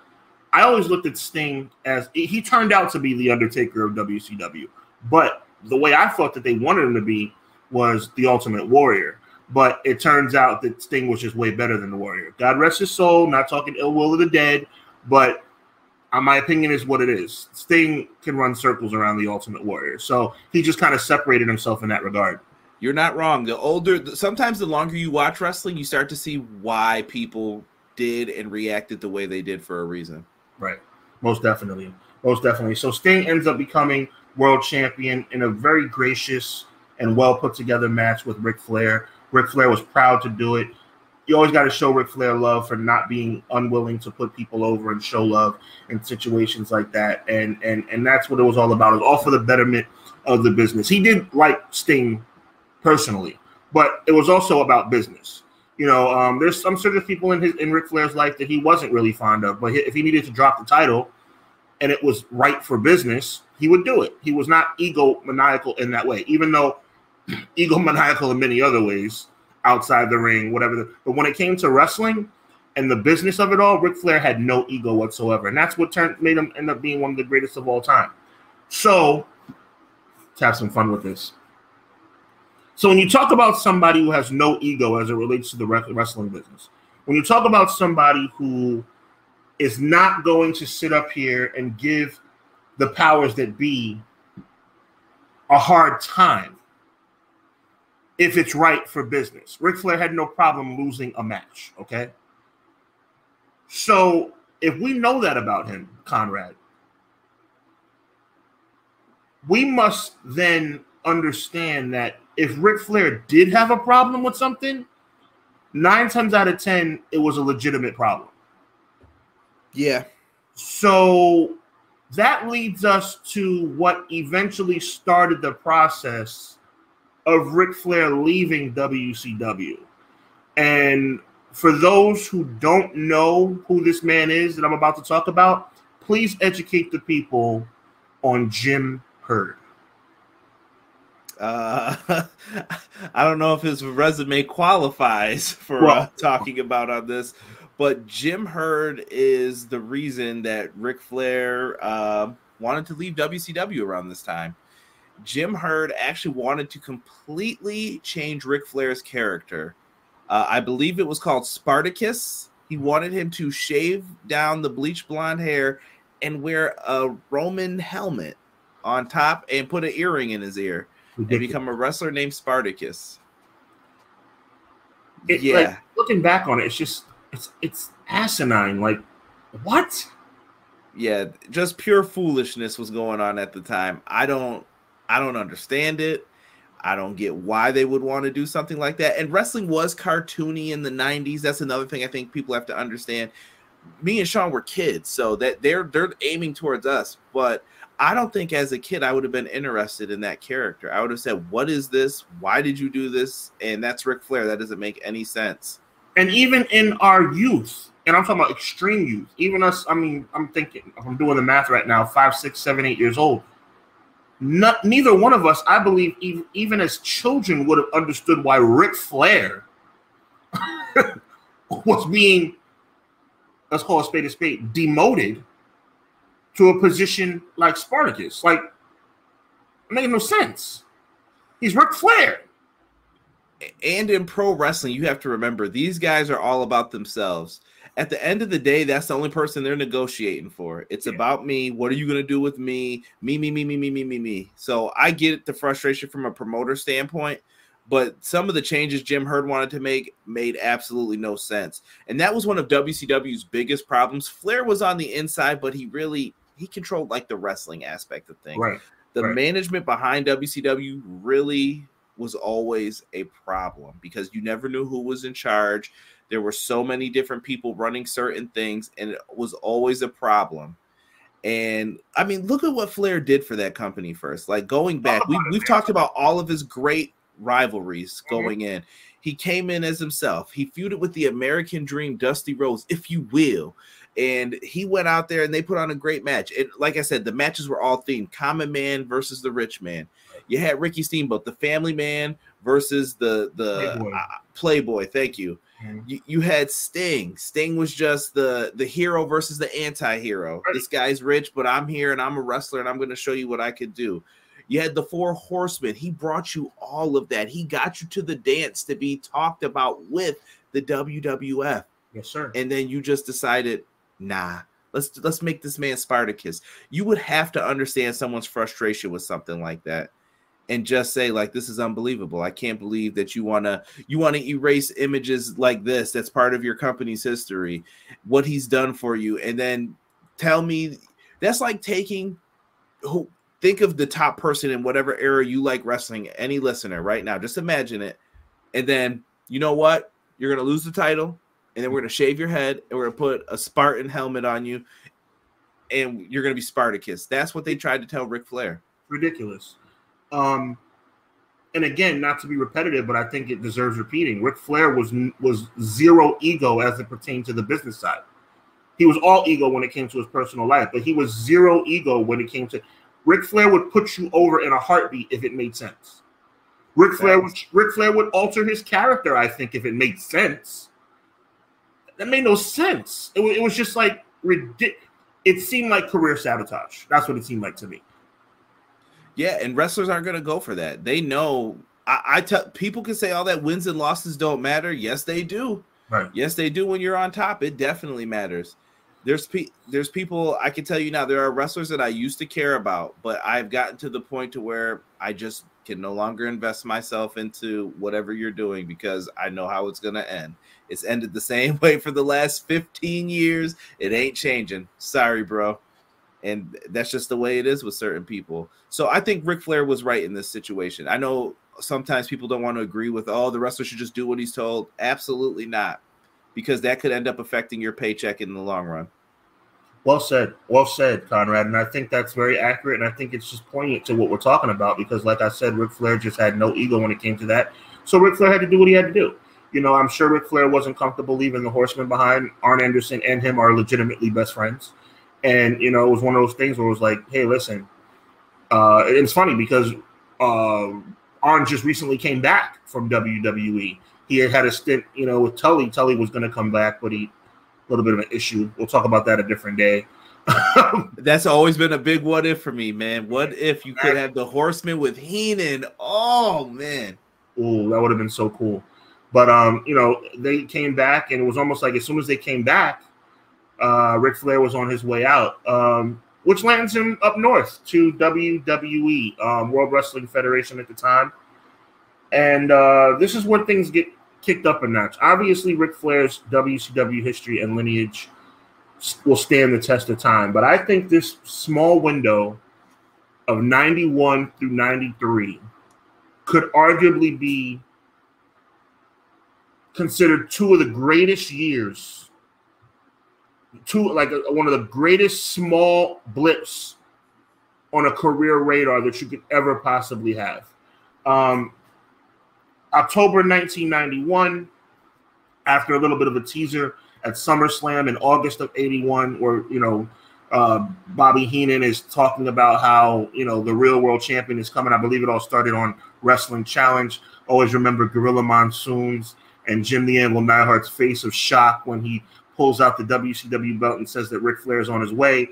I always looked at Sting as he turned out to be the Undertaker of WCW, but the way I thought that they wanted him to be was the Ultimate Warrior. But it turns out that Sting was just way better than the Warrior. God rest his soul. Not talking ill will of the dead, but uh, my opinion is what it is. Sting can run circles around the Ultimate Warrior, so he just kind of separated himself in that regard. You're not wrong. The older, sometimes the longer you watch wrestling, you start to see why people did and reacted the way they did for a reason. Right. Most definitely. Most definitely. So Sting ends up becoming world champion in a very gracious and well put together match with Ric Flair. Ric Flair was proud to do it. You always got to show Ric Flair love for not being unwilling to put people over and show love in situations like that. And and and that's what it was all about. It was all for the betterment of the business. He did like Sting personally, but it was also about business. You know, um, there's some sort of people in his in Ric Flair's life that he wasn't really fond of, but if he needed to drop the title and it was right for business, he would do it. He was not egomaniacal in that way, even though egomaniacal in many other ways outside the ring, whatever. The, but when it came to wrestling and the business of it all, Ric Flair had no ego whatsoever, and that's what turned made him end up being one of the greatest of all time. So, let's have some fun with this. So when you talk about somebody who has no ego as it relates to the wrestling business, when you talk about somebody who is not going to sit up here and give the powers that be a hard time if it's right for business. Ric Flair had no problem losing a match, okay? So if we know that about him, Conrad, we must then understand that if Ric Flair did have a problem with something, nine times out of ten, it was a legitimate problem. Yeah. So that leads us to what eventually started the process of Ric Flair leaving WCW. And for those who don't know who this man is that I'm about to talk about, please educate the people on Jim Herd. Uh, I don't know if his resume qualifies for uh, talking about on this, but Jim Herd is the reason that Ric Flair uh, wanted to leave WCW around this time. Jim Herd actually wanted to completely change Ric Flair's character. Uh, I believe it was called Spartacus. He wanted him to shave down the bleach blonde hair and wear a Roman helmet on top and put an earring in his ear and become a wrestler named Spartacus. It, yeah. Like, looking back on it, it's just it's it's asinine. Like, what? Yeah, just pure foolishness was going on at the time. I don't I don't understand it. I don't get why they would want to do something like that. And wrestling was cartoony in the 90s. That's another thing I think people have to understand. Me and Sean were kids, so that they're they're aiming towards us, but I don't think as a kid I would have been interested in that character. I would have said, "What is this? Why did you do this?" And that's Ric Flair. That doesn't make any sense. And even in our youth, and I'm talking about extreme youth, even us. I mean, I'm thinking, I'm doing the math right now. Five, six, seven, eight years old. Not, neither one of us, I believe, even, even as children, would have understood why Ric Flair was being, let's call a spade a spade, demoted to a position like Spartacus. Like, made no sense. He's Ric Flair. And in pro wrestling, you have to remember these guys are all about themselves. At the end of the day, that's the only person they're negotiating for. It's yeah. about me. What are you going to do with me? Me, me, me, me, me, me, me, me. So I get the frustration from a promoter standpoint, but some of the changes Jim Herd wanted to make made absolutely no sense. And that was one of WCW's biggest problems. Flair was on the inside, but he really he controlled like the wrestling aspect of things. Right. The right. management behind WCW really was always a problem because you never knew who was in charge. There were so many different people running certain things, and it was always a problem. And I mean, look at what Flair did for that company first. Like going back, we, we've talked about all of his great rivalries mm-hmm. going in. He came in as himself. He feuded with the American Dream, Dusty Rhodes, if you will. And he went out there and they put on a great match. And like I said, the matches were all themed Common Man versus the Rich Man. You had Ricky Steamboat, the Family Man versus the the Playboy. Uh, Playboy thank you. Mm-hmm. you. You had Sting. Sting was just the the hero versus the anti-hero. Right. This guy's rich, but I'm here and I'm a wrestler and I'm going to show you what I could do. You had the four horsemen. He brought you all of that. He got you to the dance to be talked about with the WWF. Yes, sir. And then you just decided, nah, let's let's make this man Spartacus. You would have to understand someone's frustration with something like that and just say like this is unbelievable i can't believe that you want to you want to erase images like this that's part of your company's history what he's done for you and then tell me that's like taking who think of the top person in whatever era you like wrestling, any listener right now, just imagine it. And then you know what? You're gonna lose the title, and then we're gonna shave your head and we're gonna put a Spartan helmet on you, and you're gonna be Spartacus. That's what they tried to tell Ric Flair. Ridiculous. Um, and again, not to be repetitive, but I think it deserves repeating. Ric Flair was was zero ego as it pertained to the business side. He was all ego when it came to his personal life, but he was zero ego when it came to Ric Flair would put you over in a heartbeat if it made sense. Ric Flair would Ric Flair would alter his character, I think, if it made sense. That made no sense. It, was, it was just like ridiculous. It seemed like career sabotage. That's what it seemed like to me. Yeah, and wrestlers aren't going to go for that. They know. I, I tell people can say all that wins and losses don't matter. Yes, they do. Right. Yes, they do. When you're on top, it definitely matters there's pe- there's people I can tell you now there are wrestlers that I used to care about, but I've gotten to the point to where I just can no longer invest myself into whatever you're doing because I know how it's gonna end. It's ended the same way for the last 15 years. It ain't changing. Sorry, bro. And that's just the way it is with certain people. So I think Ric Flair was right in this situation. I know sometimes people don't want to agree with, oh, the wrestler should just do what he's told. Absolutely not, because that could end up affecting your paycheck in the long run. Well said. Well said, Conrad. And I think that's very accurate. And I think it's just poignant to what we're talking about because, like I said, Ric Flair just had no ego when it came to that. So Ric Flair had to do what he had to do. You know, I'm sure Ric Flair wasn't comfortable leaving the Horsemen behind. Arn Anderson and him are legitimately best friends. And, you know, it was one of those things where it was like, hey, listen. Uh, it's funny because uh, Arn just recently came back from WWE. He had had a stint, you know, with Tully. Tully was going to come back, but he little bit of an issue. We'll talk about that a different day. That's always been a big what if for me, man. What if you could have the Horseman with Heenan? Oh man. Oh, that would have been so cool. But um, you know, they came back, and it was almost like as soon as they came back, uh, Ric Flair was on his way out, um, which lands him up north to WWE, um, World Wrestling Federation at the time. And uh, this is where things get kicked up a notch. Obviously, Ric Flair's WCW history and lineage will stand the test of time, but I think this small window of 91 through 93 could arguably be considered two of the greatest years two like a, one of the greatest small blips on a career radar that you could ever possibly have um, October 1991, after a little bit of a teaser at SummerSlam in August of 81, where, you know, uh, Bobby Heenan is talking about how, you know, the real world champion is coming. I believe it all started on Wrestling Challenge. Always remember Gorilla Monsoons and Jim the Anvil Neidhart's face of shock when he pulls out the WCW belt and says that Ric Flair is on his way.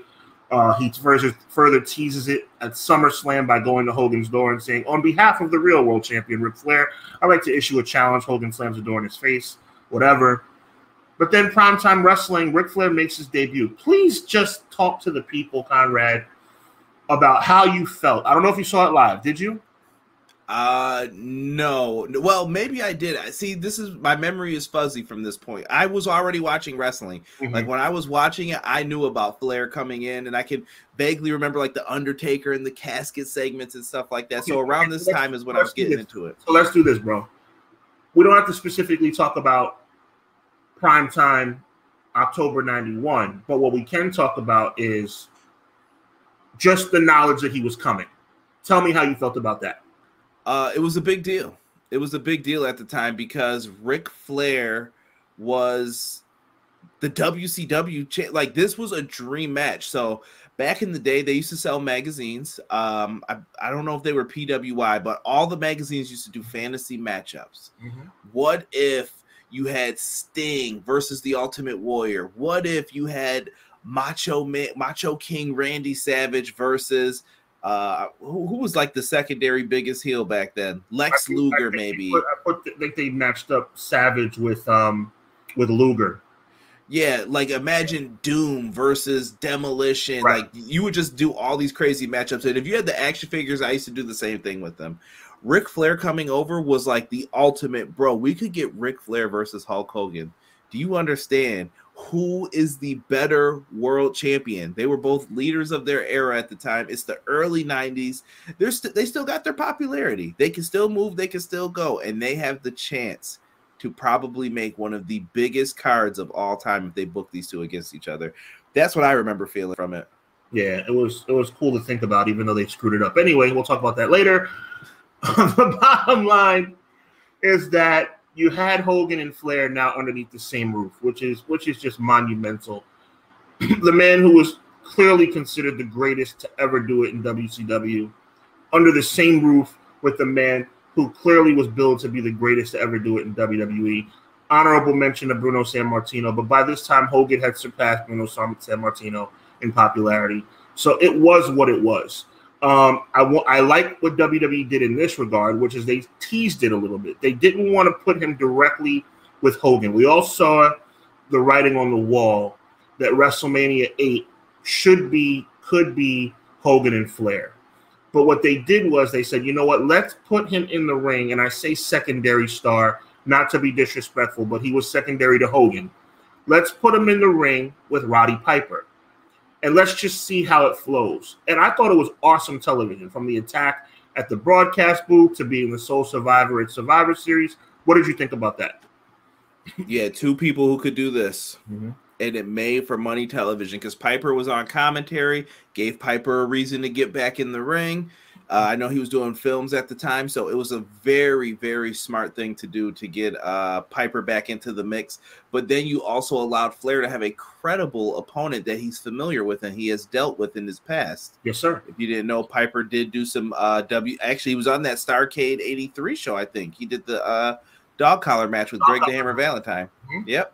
Uh, he further, further teases it at SummerSlam by going to Hogan's door and saying, On behalf of the real world champion, Ric Flair, I'd like to issue a challenge. Hogan slams the door in his face, whatever. But then primetime wrestling, Ric Flair makes his debut. Please just talk to the people, Conrad, about how you felt. I don't know if you saw it live. Did you? Uh no. Well, maybe I did. See, this is my memory is fuzzy from this point. I was already watching wrestling. Mm-hmm. Like when I was watching it, I knew about Flair coming in and I can vaguely remember like the Undertaker and the casket segments and stuff like that. So around this time is when I was getting into it. So let's do this, bro. We don't have to specifically talk about prime time October 91, but what we can talk about is just the knowledge that he was coming. Tell me how you felt about that. Uh, it was a big deal. It was a big deal at the time because Ric Flair was the WCW cha- like this was a dream match. So back in the day, they used to sell magazines. Um, I, I don't know if they were PWI, but all the magazines used to do fantasy matchups. Mm-hmm. What if you had Sting versus the Ultimate Warrior? What if you had Macho Man, Macho King Randy Savage versus uh who, who was like the secondary biggest heel back then? Lex think- Luger, maybe. I put, I put I think they matched up Savage with um with Luger. Yeah, like imagine Doom versus Demolition. Right. Like you would just do all these crazy matchups. And if you had the action figures, I used to do the same thing with them. Ric Flair coming over was like the ultimate, bro. We could get Ric Flair versus Hulk Hogan. Do you understand who is the better world champion? They were both leaders of their era at the time. It's the early 90s. They're st- they still got their popularity. They can still move, they can still go, and they have the chance to probably make one of the biggest cards of all time if they book these two against each other. That's what I remember feeling from it. Yeah, it was it was cool to think about, even though they screwed it up. Anyway, we'll talk about that later. the bottom line is that you had Hogan and Flair now underneath the same roof, which is which is just monumental. the man who was clearly considered the greatest to ever do it in WCW, under the same roof with the man who clearly was billed to be the greatest to ever do it in WWE. Honorable mention of Bruno Sammartino, but by this time Hogan had surpassed Bruno Sammartino in popularity. So it was what it was. Um, I wa- I like what WWE did in this regard, which is they teased it a little bit. They didn't want to put him directly with Hogan. We all saw the writing on the wall that WrestleMania 8 should be, could be Hogan and Flair. But what they did was they said, you know what, let's put him in the ring. And I say secondary star, not to be disrespectful, but he was secondary to Hogan. Let's put him in the ring with Roddy Piper and let's just see how it flows. And I thought it was awesome television from the attack at the broadcast booth to being the sole survivor at Survivor Series. What did you think about that? Yeah, two people who could do this. Mm-hmm. And it made for money television because Piper was on commentary, gave Piper a reason to get back in the ring. Uh, I know he was doing films at the time, so it was a very, very smart thing to do to get uh, Piper back into the mix. But then you also allowed Flair to have a credible opponent that he's familiar with and he has dealt with in his past. Yes, sir. If you didn't know, Piper did do some uh, W. Actually, he was on that Starcade '83 show. I think he did the uh, dog collar match with Greg the Hammer Valentine. Mhm. Yep,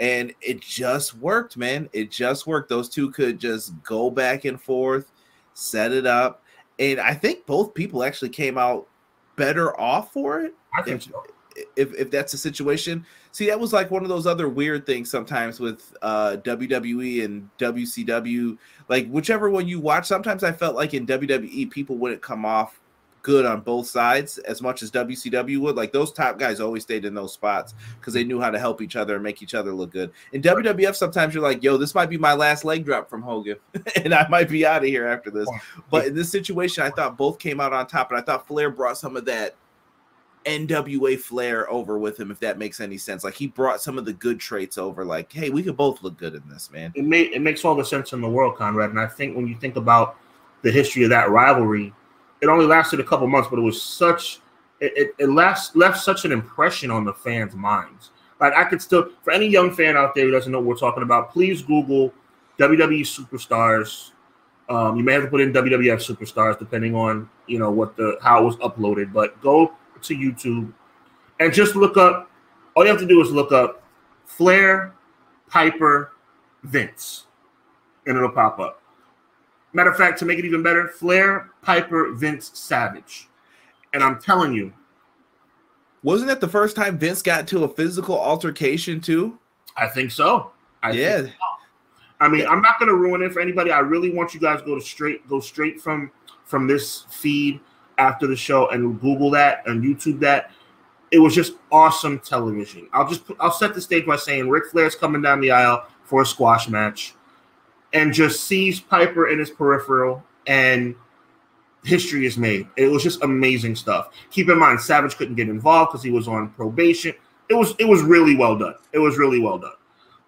and it just worked, man. It just worked. Those two could just go back and forth, set it up, and I think both people actually came out better off for it I think If- so. if if that's the situation. See, that was like one of those other weird things sometimes with uh WWE and WCW. Like whichever one you watch, sometimes I felt like in WWE people wouldn't come off good on both sides as much as WCW would. Like those top guys always stayed in those spots because they knew how to help each other and make each other look good. In WWF, sometimes you're like, yo, this might be my last leg drop from Hogan, and I might be out of here after this. But in this situation, I thought both came out on top, and I thought Flair brought some of that NWA flair over with him, if that makes any sense. Like he brought some of the good traits over, like, hey, we could both look good in this, man. It made it makes all the sense in the world, Conrad. And I think when you think about the history of that rivalry, it only lasted a couple months, but it was such it, it, it last, left such an impression on the fans' minds. Like I could still, for any young fan out there who doesn't know what we're talking about, please Google WWE superstars. Um, you may have to put in WWF superstars depending on you know what the how it was uploaded, but go to YouTube and just look up. All you have to do is look up Flair, Piper, Vince, and it'll pop up. Matter of fact, to make it even better, Flair, Piper, Vince, Savage. And I'm telling you, Wasn't that the first time Vince got to a physical altercation too? I think so. I think yeah, I mean, I'm not going to ruin it for anybody. I really want you guys to go to straight, go straight from from this feed after the show and Google that and YouTube that. It was just awesome television. I'll just put, I'll set the stage by saying Ric Flair's coming down the aisle for a squash match, and just sees Piper in his peripheral, and history is made. It was just amazing stuff. Keep in mind, Savage couldn't get involved because he was on probation. It was it was really well done. It was really well done.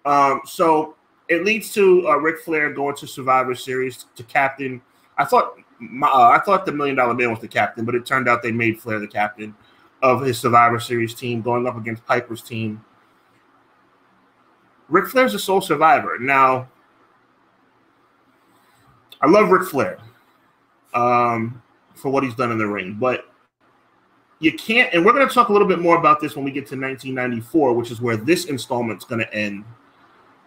Um, so it leads to uh, Ric Flair going to Survivor Series to captain. I thought my, uh, I thought the Million Dollar Man was the captain, but it turned out they made Flair the captain of his Survivor Series team, going up against Piper's team. Ric Flair's a sole survivor. Now, I love Ric Flair um, for what he's done in the ring, but you can't. And we're going to talk a little bit more about this when we get to 1994, which is where this installment's going to end,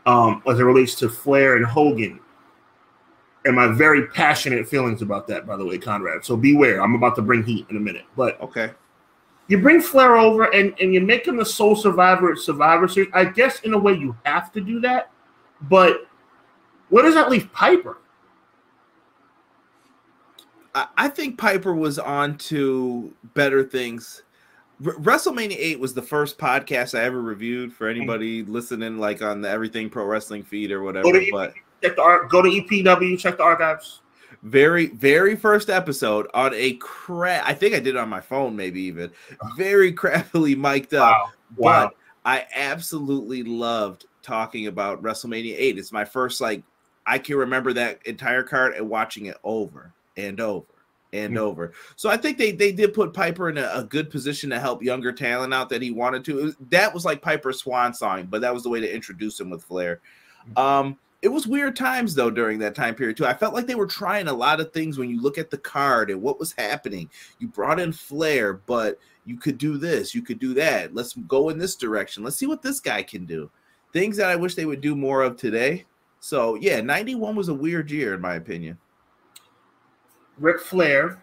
um, as it relates to Flair and Hogan. And my very passionate feelings about that, by the way, Conrad. So beware. I'm about to bring heat in a minute, but okay you bring Flair over and, and you make him the sole survivor at Survivor Series. I guess in a way you have to do that, but where does that leave Piper? I think Piper was on to better things. WrestleMania 8 was the first podcast I ever reviewed for anybody mm-hmm. listening, like on the Everything Pro Wrestling feed or whatever. Go to, but check the, go to EPW, check the archives very very first episode on a crap i think i did it on my phone maybe even very crappily mic'd up wow. wow. but i absolutely loved talking about wrestlemania 8 it's my first like i can remember that entire card and watching it over and over and mm-hmm. over so i think they they did put piper in a, a, good position to help younger talent out that he wanted to was, that was like piper's swan song but that was the way to introduce him with flair mm-hmm. um it was weird times though during that time period too. I felt like they were trying a lot of things when you look at the card and what was happening. You brought in Flair, but you could do this, you could do that. Let's go in this direction. Let's see what this guy can do. Things that I wish they would do more of today. So yeah, 91 was a weird year in my opinion. Ric Flair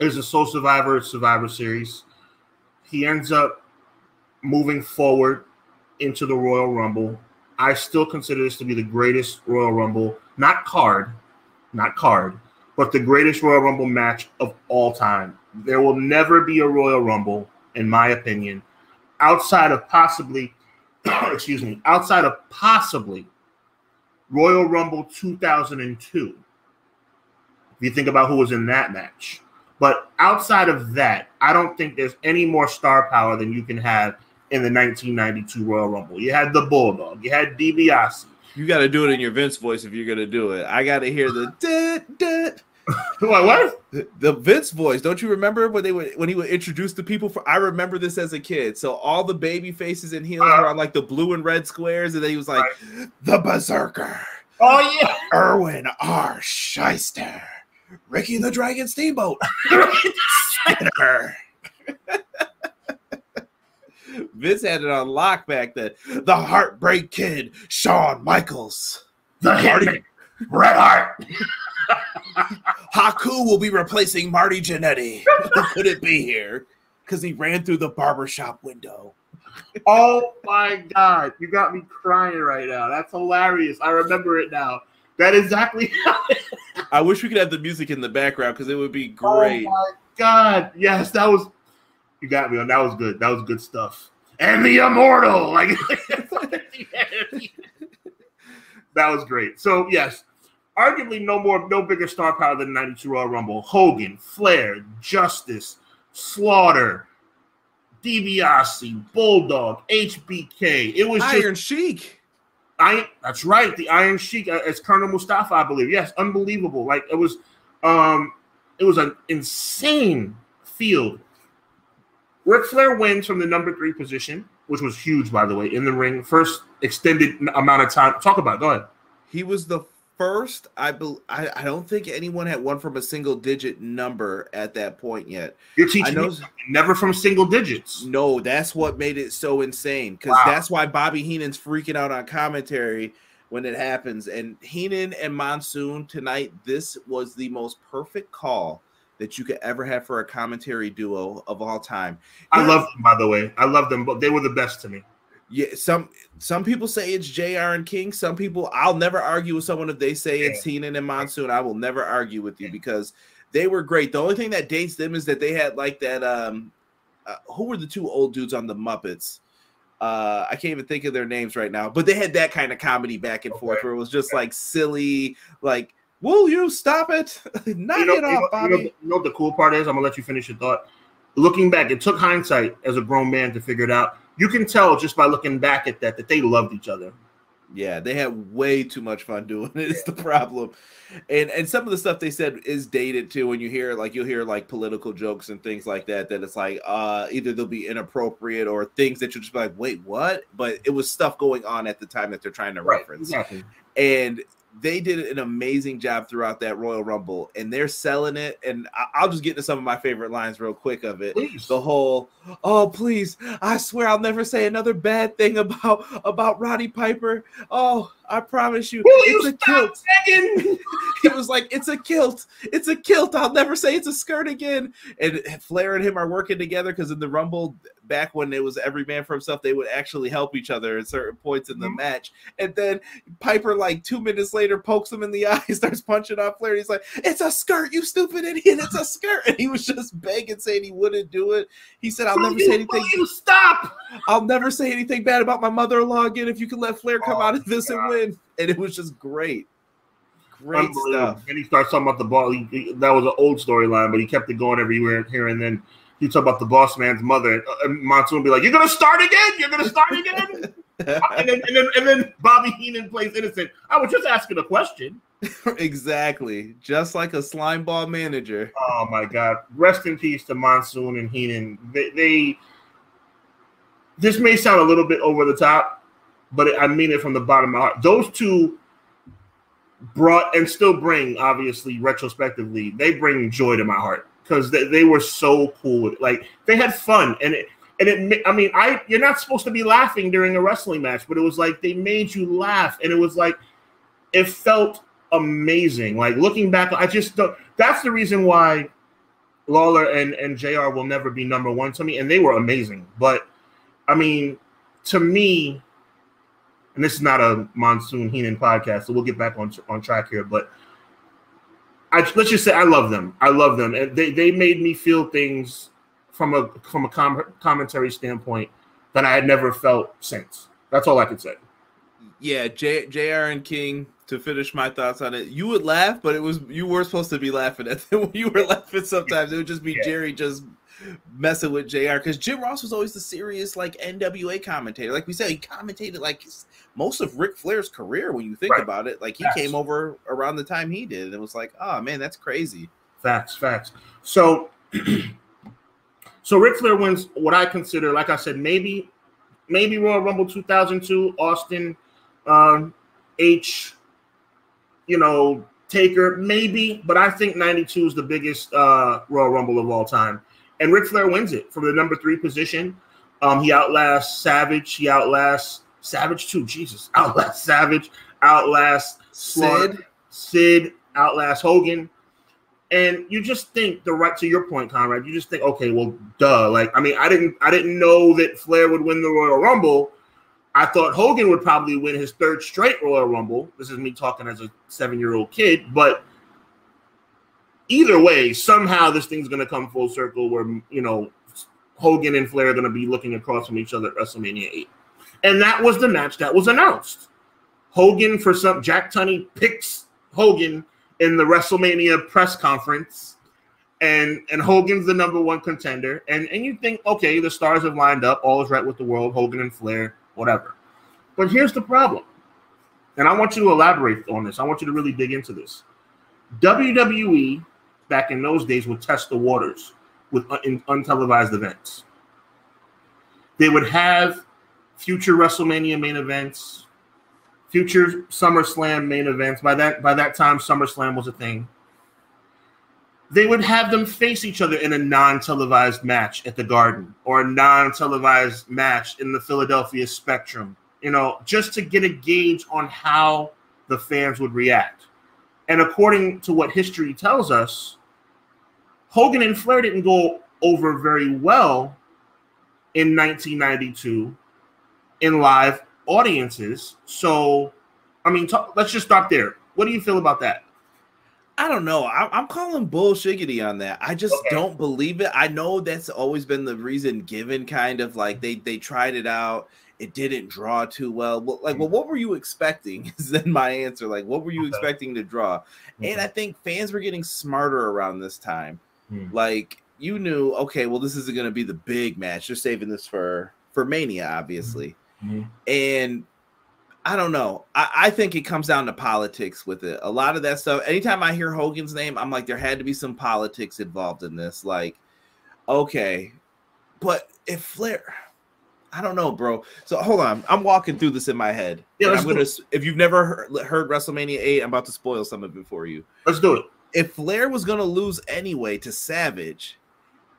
is a sole survivor Survivor Series. He ends up moving forward into the Royal Rumble I still consider this to be the greatest Royal Rumble, not card, not card, but the greatest Royal Rumble match of all time. There will never be a Royal Rumble, in my opinion, outside of possibly, excuse me, outside of possibly Royal Rumble 2002. If you think about who was in that match. But outside of that, I don't think there's any more star power than you can have in the 1992 Royal Rumble. You had the Bulldog. You had DiBiase. You got to do it in your Vince voice if you're going to do it. I got to hear the dit, dit. what? What? The, the Vince voice. Don't you remember when they would when he would introduce the people? For I remember this as a kid. So all the baby faces and heels uh, were on like the blue and red squares, and then he was like right. the Berserker. Oh yeah, Irwin R. Schyster, Ricky the Dragon Steamboat, Skinner. Vince had it on lock back then. The Heartbreak Kid, Shawn Michaels. The Hitman, Bret Hart. Haku will be replacing Marty Jannetty. Couldn't be here because he ran through the barbershop window. oh my god, you got me crying right now. That's hilarious. I remember it now. That is exactly I wish we could have the music in the background because it would be great. Oh my god. Yes, that was you got me on. That was good. That was good stuff. And the immortal, like that was great. So yes, arguably no more, no bigger star power than '92 Royal Rumble. Hogan, Flair, Justice, Slaughter, DiBiase, Bulldog, HBK. It was Iron just, Sheik. I that's right, the Iron Sheik uh, as Colonel Mustafa, I believe. Yes, unbelievable. Like it was, um, it was an insane field Ric Flair wins from the number three position, which was huge, by the way, in the ring. First extended amount of time. Talk about it. Go ahead. He was the first. I, be, I I don't think anyone had one from a single digit number at that point yet. You're teaching know, never from single digits. No, that's what made it so insane. Because wow. that's why Bobby Heenan's freaking out on commentary when it happens. And Heenan and Monsoon tonight, this was the most perfect call that you could ever have for a commentary duo of all time. I love them, by the way. I love them, but they were the best to me. Yeah, some some people say it's JR and King. Some people I'll never argue with someone if they say yeah. it's Heenan and Monsoon. I will never argue with you because they were great. The only thing that dates them is that they had like that um uh, who were the two old dudes on the Muppets? Uh, I can't even think of their names right now, but they had that kind of comedy back and okay. forth where it was just okay. like silly, like Will you stop it? Knock you know, it off, Bobby. You know, you know what the cool part is? I'm gonna let you finish your thought. Looking back, it took hindsight as a grown man to figure it out. You can tell just by looking back at that that they loved each other. Yeah, they had way too much fun doing it. Is the problem, and and some of the stuff they said is dated too. When you hear like you'll hear like political jokes and things like that, that it's like uh either they'll be inappropriate or things that you'll just be like, wait, what? But it was stuff going on at the time that they're trying to Right, reference, exactly. and they did an amazing job throughout that Royal Rumble, and they're selling it. And I- I'll just get into some of my favorite lines real quick of it Please. the whole oh please i swear i'll never say another bad thing about about roddy piper oh i promise you Will it's you a stop kilt. begging? he was like it's a kilt. It's a kilt. I'll never say it's a skirt again. And flair and him are working together because in the rumble back when it was every man for himself they would actually help each other at certain points in the Mhm. match. And then piper like two minutes later pokes him in the eye starts punching on flair. He's like it's a skirt you stupid idiot. It's a skirt. And he was just begging saying he wouldn't do it. He said i'll Will never you- say anything will you stop. I'll never say anything bad about my mother-in-law again if you can let Flair come Oh, out of this and Win. And it was just great. Great stuff. And he starts talking about the ball. He, he- that was an old storyline, but he kept it going everywhere here and then. He talked about the boss man's mother, and, uh, and Monsoon would be like, "You're gonna start again? You're gonna start again?" and, then, and then and then Bobby Heenan plays innocent. I was just asking a question. exactly. Just like a slime ball manager. Oh my God! Rest in peace to Monsoon and Heenan. They, they this may sound a little bit over the top, but I mean it from the bottom of my heart. Those two brought and still bring, obviously, retrospectively, they bring joy to my heart because they, they were so cool. Like they had fun, and it and it. I mean, I you're not supposed to be laughing during a wrestling match, but it was like they made you laugh, and it was like it felt amazing. Like looking back, I just don't. That's the reason why Lawler and and JR will never be number one to me, and they were amazing. But I mean, to me, and this is not a monsoon Heenan podcast, so we'll get back on on track here. But I let's just say I love them. I love them, and they they made me feel things from a from a com- commentary standpoint that I had never felt since. That's all I could say. Yeah, J- JR and King, to finish my thoughts on it, you would laugh, but it was you were supposed to be laughing at them. you were laughing sometimes. It would just be Yeah. Jerry just messing with JR because Jim Ross was always the serious like NWA commentator. Like we said, he commentated like most of Ric Flair's career when you think Right. about it. Like he Yes. came over around the time he did, and it was like, oh man, that's crazy. Facts, facts. So, so Ric Flair wins what I consider, like I said, maybe, maybe Royal Rumble 2002, Austin, um, H, you know, Taker, maybe, but I think 92 is the biggest uh, Royal Rumble of all time. And Ric Flair wins it from the number three position. Um, he outlasts Savage. He outlasts Savage too. Jesus, outlasts Savage. Outlasts Sid, Sid outlast Hogan. And you just think the right to your point, Conrad, you just think, okay, well, duh. Like, I mean, I didn't I didn't know that Flair would win the Royal Rumble. I thought Hogan would probably win his third straight Royal Rumble. This is me talking as a seven-year-old kid, but either way, somehow this thing's gonna come full circle where you know Hogan and Flair are gonna be looking across from each other at WrestleMania 8. And that was the match that was announced. Hogan for some Jack Tunney picks Hogan in the WrestleMania press conference, and and Hogan's the number one contender. And and you think, okay, the stars have lined up, all is right with the world, Hogan and Flair, whatever. But here's the problem, and I want you to elaborate on this. I want you to really dig into this. WWE back in those days would test the waters with un- untelevised events. They would have future WrestleMania main events, future SummerSlam main events. By that by that time, SummerSlam was a thing. They would have them face each other in a non-televised match at the Garden or a non-televised match in the Philadelphia Spectrum. You know, just to get a gauge on how the fans would react. And according to what history tells us, Hogan and Flair didn't go over very well in 1992 in live audiences. So, I mean, talk, let's just stop there. What do you feel about that? I don't know. I, I'm calling bullshiggity on that. I just Okay. don't believe it. I know that's always been the reason given, kind of like they they tried it out. It didn't draw too well. Well, like, well, what were you expecting? Is then my answer. Like, what were you Okay. expecting to draw? And I think fans were getting smarter around this time. Hmm. Like, you knew, okay, well, this isn't going to be the big match. They're saving this for for Mania, obviously. Mhm. And I don't know. I, I, think it comes down to politics with it. A lot of that stuff. Anytime I hear Hogan's name, I'm like, there had to be some politics involved in this. Like, okay, but if Flair, I don't know, bro. So hold on, I'm walking through this in my head. Yeah, I'm gonna. If you've never heard, heard WrestleMania eight, I'm about to spoil some of it for you. Let's do it. If Flair was gonna lose anyway to Savage,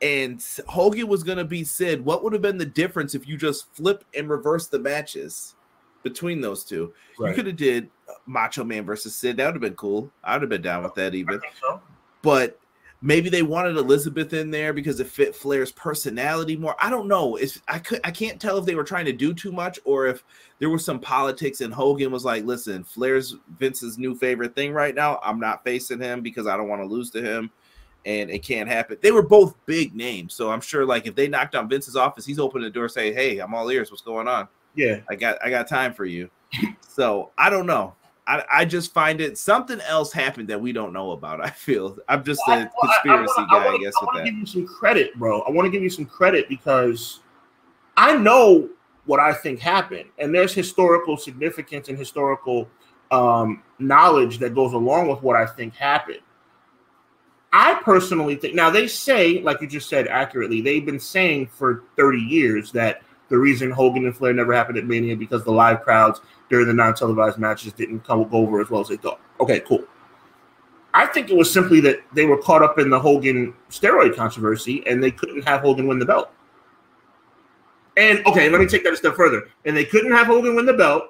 and Hogan was gonna be Sid, what would have been the difference if you just flip and reverse the matches? between those two. Right. You could have did uh, Macho Man versus Sid. That would have been cool. I would have been down with that even. So. But maybe they wanted Elizabeth in there because it fit Flair's personality more. I don't know. It's I could I can't tell if they were trying to do too much or if there was some politics and Hogan was like, "Listen, Flair's Vince's new favorite thing right now. I'm not facing him because I don't want to lose to him." And it can't happen. They were both big names, so I'm sure, like, if they knocked on Vince's office, he's opening the door, say, "Hey, I'm all ears. What's going on?" Yeah. I got I got time for you. so I don't know. I, I just find it something else happened that we don't know about. I feel I'm just a conspiracy I, I, guy, I, wanna, I guess. I want to give you some credit, bro. I want to give you some credit because I know what I think happened, and there's historical significance and historical um, knowledge that goes along with what I think happened. I personally think now they say, like you just said accurately, they've been saying for 30 years that the reason Hogan and Flair never happened at Mania because the live crowds during the non-televised matches didn't come over as well as they thought. Okay, cool. I think it was simply that they were caught up in the Hogan steroid controversy and they couldn't have Hogan win the belt. And okay, let me take that a step further. And they couldn't have Hogan win the belt,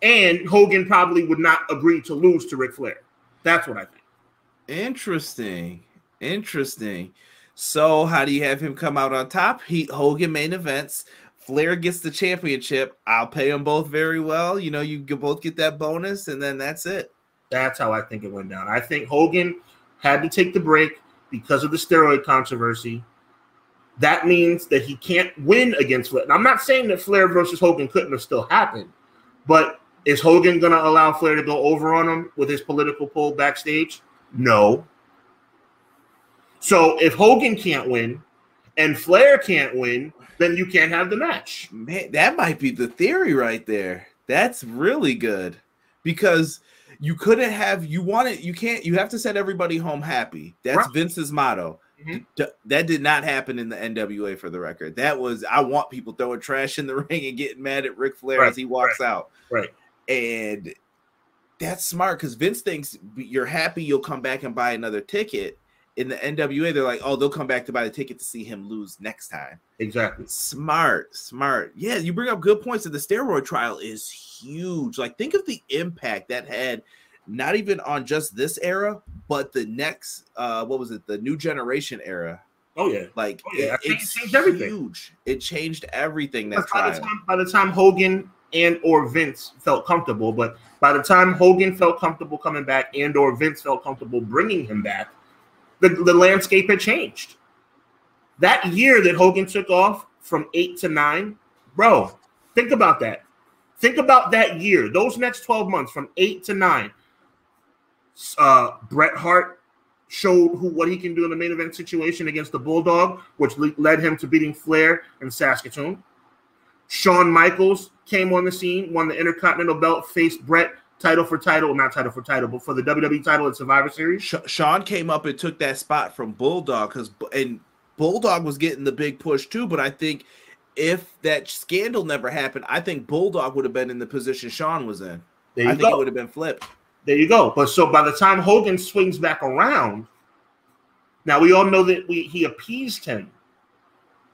and Hogan probably would not agree to lose to Ric Flair. That's what I think. Interesting. Interesting. So, how do you have him come out on top? He Hogan main events. Flair gets the championship. I'll pay them both very well. You know, you both get that bonus, and then that's it. That's how I think it went down. I think Hogan had to take the break because of the steroid controversy. That means that he can't win against Flair. And I'm not saying that Flair versus Hogan couldn't have still happened, but is Hogan going to allow Flair to go over on him with his political pull backstage? No. So if Hogan can't win and Flair can't win, then you can't have the match. Man, that might be the theory right there. That's really good because you couldn't have you want it you can't you have to set everybody home happy. That's right. Vince's motto. Mm-hmm. That did not happen in the NWA for the record. That was I want people throwing trash in the ring and getting mad at Ric Flair right. as he walks right. out. Right. And that's smart because Vince thinks you're happy you'll come back and buy another ticket in the NWA, they're like, oh, they'll come back to buy the ticket to see him lose next time. Exactly. Smart, smart. Yeah, you bring up good points. And the steroid trial is huge. Like, think of the impact that had not even on just this era, but the next, uh, what was it, the new generation era. Oh yeah, like oh, yeah. It, it's changed everything. huge. It changed everything. That by the time by the time Hogan and or Vince felt comfortable, but by the time Hogan felt comfortable coming back and or Vince felt comfortable bringing him back, the, the landscape had changed. That year that Hogan took off from eight to nine, bro, think about that. Think about that year, those next 12 months from eight to nine. Uh, Bret Hart showed who what he can do in the main event situation against the Bulldog, which le- led him to beating Flair in Saskatoon. Shawn Michaels came on the scene, won the Intercontinental belt, faced Bret title for title, not title for title, but for the WWE title at Survivor Series. Shawn came up and took that spot from Bulldog because and Bulldog was getting the big push too. But I think if that scandal never happened, I think Bulldog would have been in the position Shawn was in. I think go. it would have been flipped. There you go. But so by the time Hogan swings back around, now we all know that we he appeased him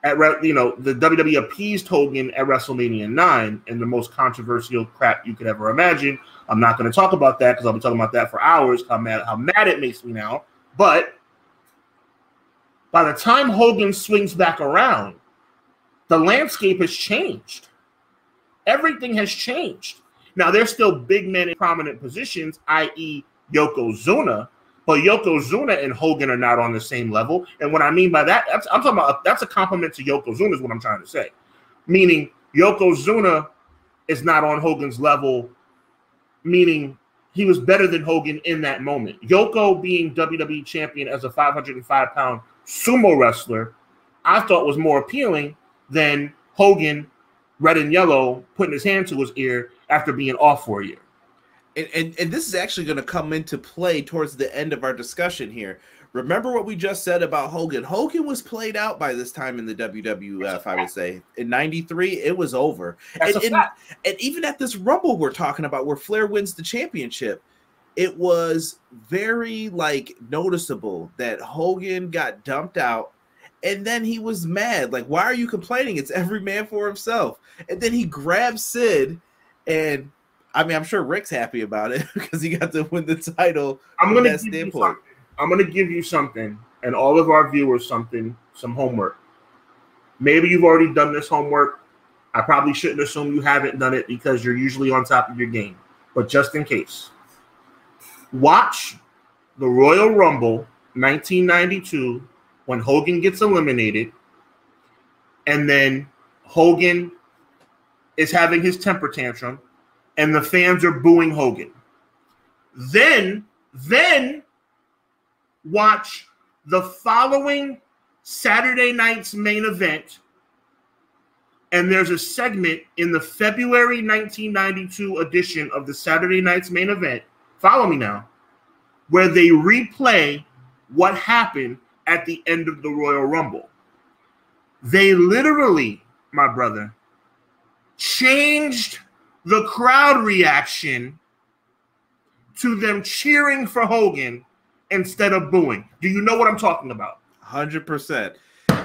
at you know the WWE appeased Hogan at WrestleMania nine in the most controversial crap you could ever imagine. I'm not going to talk about that because I'll be talking about that for hours. How mad how mad it makes me now. But by the time Hogan swings back around, the landscape has changed. Everything has changed. Now there's still big men in prominent positions, i.e., Yokozuna, but Yokozuna and Hogan are not on the same level. And what I mean by that, I'm talking about that's a compliment to Yokozuna, is what I'm trying to say. Meaning Yokozuna is not on Hogan's level, meaning he was better than Hogan in that moment. Yoko being WWE champion as a 505 pound sumo wrestler, I thought was more appealing than Hogan, red and yellow, putting his hand to his ear after being off for a year. And, and, and this is actually going to come into play towards the end of our discussion here. Remember what we just said about Hogan. Hogan was played out by this time in the WWF, I would say. In 93, it was over. And, and, and, even at this Rumble we're talking about, where Flair wins the championship, it was very like noticeable that Hogan got dumped out and then he was mad. Like, why are you complaining? It's every man for himself. And then he grabs Sid, and I mean, I'm sure Ric's happy about it because he got to win the title. I'm gonna give you something. I'm gonna give you something, and all of our viewers something, some homework. Maybe you've already done this homework. I probably shouldn't assume you haven't done it because you're usually on top of your game. But just in case, watch the Royal Rumble 1992 when Hogan gets eliminated, and then Hogan is having his temper tantrum, and the fans are booing Hogan. Then, then watch the following Saturday night's main event. And there's a segment in the February 1992 edition of the Saturday night's main event. Follow me now, where they replay what happened at the end of the Royal Rumble. They literally, my brother, changed the crowd reaction to them cheering for Hogan instead of booing. Do you know what I'm talking about? 100%.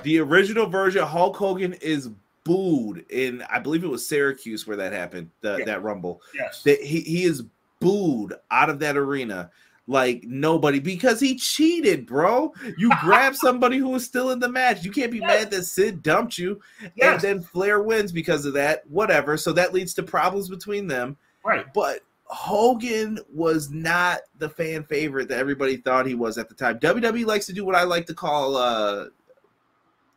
The original version, Hulk Hogan is booed in, I believe it was Syracuse where that happened, the, yeah. that Rumble. Yes. That he, he is booed out of that arena like nobody because he cheated, bro. You grab somebody who was still in the match. You can't be yes. mad that Sid dumped you, yes. and then Flair wins because of that. Whatever. So that leads to problems between them. Right. But Hogan was not the fan favorite that everybody thought he was at the time. WWE likes to do what I like to call uh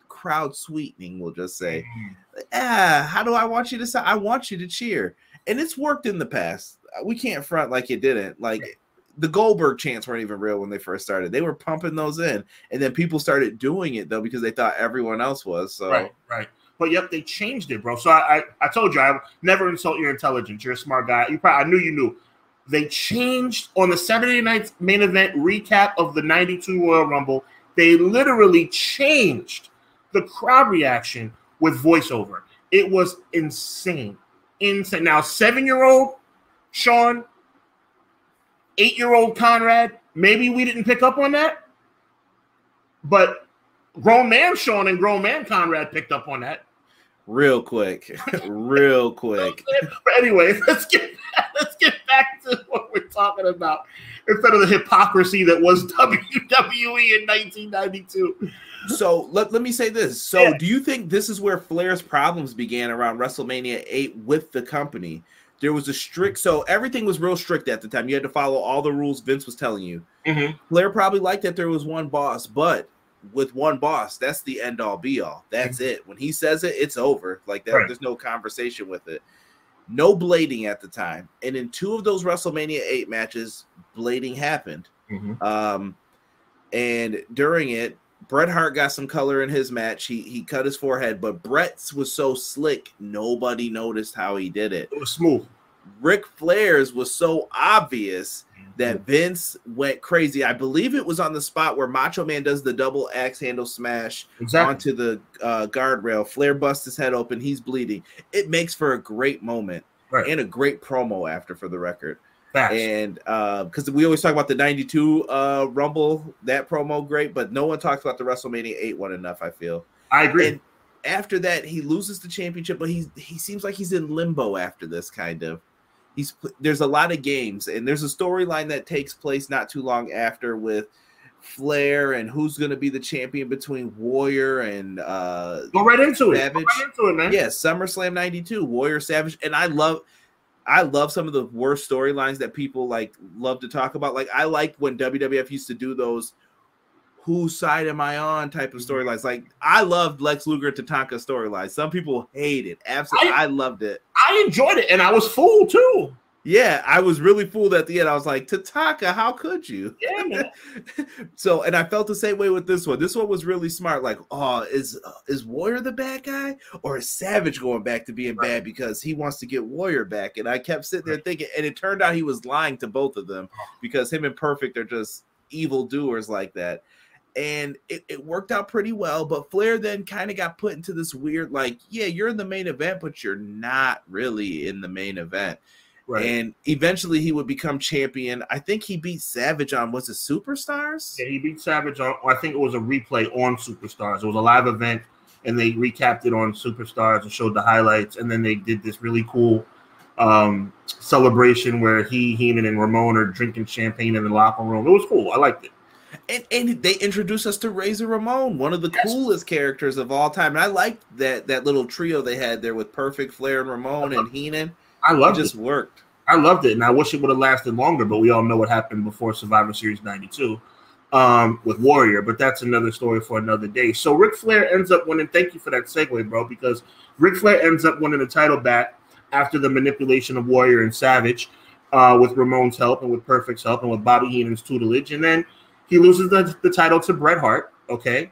crowd sweetening, we'll just say. Mm-hmm. Ah, how do I want you to say? I want you to cheer. And it's worked in the past. We can't front like it didn't. Like the Goldberg chants weren't even real when they first started. They were pumping those in, and then people started doing it though because they thought everyone else was. So right, right. But yep, they changed it, bro. So I, I, I told you I never insult your intelligence. You're a smart guy. You probably I knew you knew. They changed on the Saturday night main event recap of the '92 Royal Rumble. They literally changed the crowd reaction with voiceover. It was insane, insane. Now, seven-year-old Sean eight year old Conrad, maybe we didn't pick up on that. But grown man Sean and grown man Conrad picked up on that. Real quick. Real quick. but anyway, let's get let's get back to what we're talking about instead of the hypocrisy that was WWE in 1992. So let, let me say this. So yeah. do you think this is where Flair's problems began around WrestleMania 8 with the company? There was a strict so everything was real strict at the time you had to follow all the rules vince was telling you mm-hmm. flair probably liked that there was one boss but with one boss that's the end all be all that's mm-hmm. it when he says it it's over like that right. there's no conversation with it no blading at the time and in two of those wrestlemania 8 matches blading happened mm-hmm. um and during it Bret Hart got some color in his match. He he cut his forehead, but Bret's was so slick, nobody noticed how he did it. It was smooth. Ric Flair's was so obvious that mm-hmm. Vince went crazy. I believe it was on the spot where Macho Man does the double axe handle smash exactly. onto the uh, guardrail. Flair busts his head open. He's bleeding. It makes for a great moment right. and a great promo after, for the record. Facts. And because uh, we always talk about the 92 uh, Rumble, that promo great, but no one talks about the WrestleMania 8 one enough, I feel. I agree. And after that, he loses the championship, but he he seems like he's in limbo after this kind of. He's there's a lot of games, and there's a storyline that takes place not too long after with Flair and who's going to be the champion between Warrior and uh go right into Savage. it. Go right into it, man. Yes, yeah, SummerSlam '92, Warrior Savage, and I love I love some of the worst storylines that people like love to talk about. Like I like when WWF used to do those whose side am I on type of mm-hmm. storylines. Like I loved Lex Luger Tatanka storylines. Some people hate it. Absolutely, I, I, loved it. I enjoyed it, and I was fooled too. Yeah, I was really fooled at the end. I was like, Tatanka, how could you? Yeah, so, and I felt the same way with this one. This one was really smart. Like, oh, is uh, is Warrior the bad guy, or is Savage going back to being right. bad because he wants to get Warrior back? And I kept sitting there thinking, and it turned out he was lying to both of them because him and Perfect are just evil doers like that. And it, it worked out pretty well, but Flair then kind of got put into this weird, like, yeah, you're in the main event, but you're not really in the main event Right. And eventually he would become champion. I think he beat Savage on was it Superstars? Yeah, he beat Savage on I think it was a replay on Superstars. It was a live event and they recapped it on Superstars and showed the highlights. And then they did this really cool um, celebration where he, Heenan, and Ramon are drinking champagne in the locker room. It was cool. I liked it. And, and they introduced us to Razor Ramon, one of the yes. coolest characters of all time. And I liked that that little trio they had there with Perfect Flair and Ramon and Heenan. I loved it. Just worked. I loved it, and I wish it would have lasted longer. But we all know what happened before Survivor Series '92 um, with Warrior. But that's another story for another day. So Ric Flair ends up winning. Thank you for that segue, bro. Because Ric Flair ends up winning the title back after the manipulation of Warrior and Savage, uh, with Ramon's help and with Perfect's help and with Bobby Heenan's tutelage, and then he loses the, the title to Bret Hart. Okay.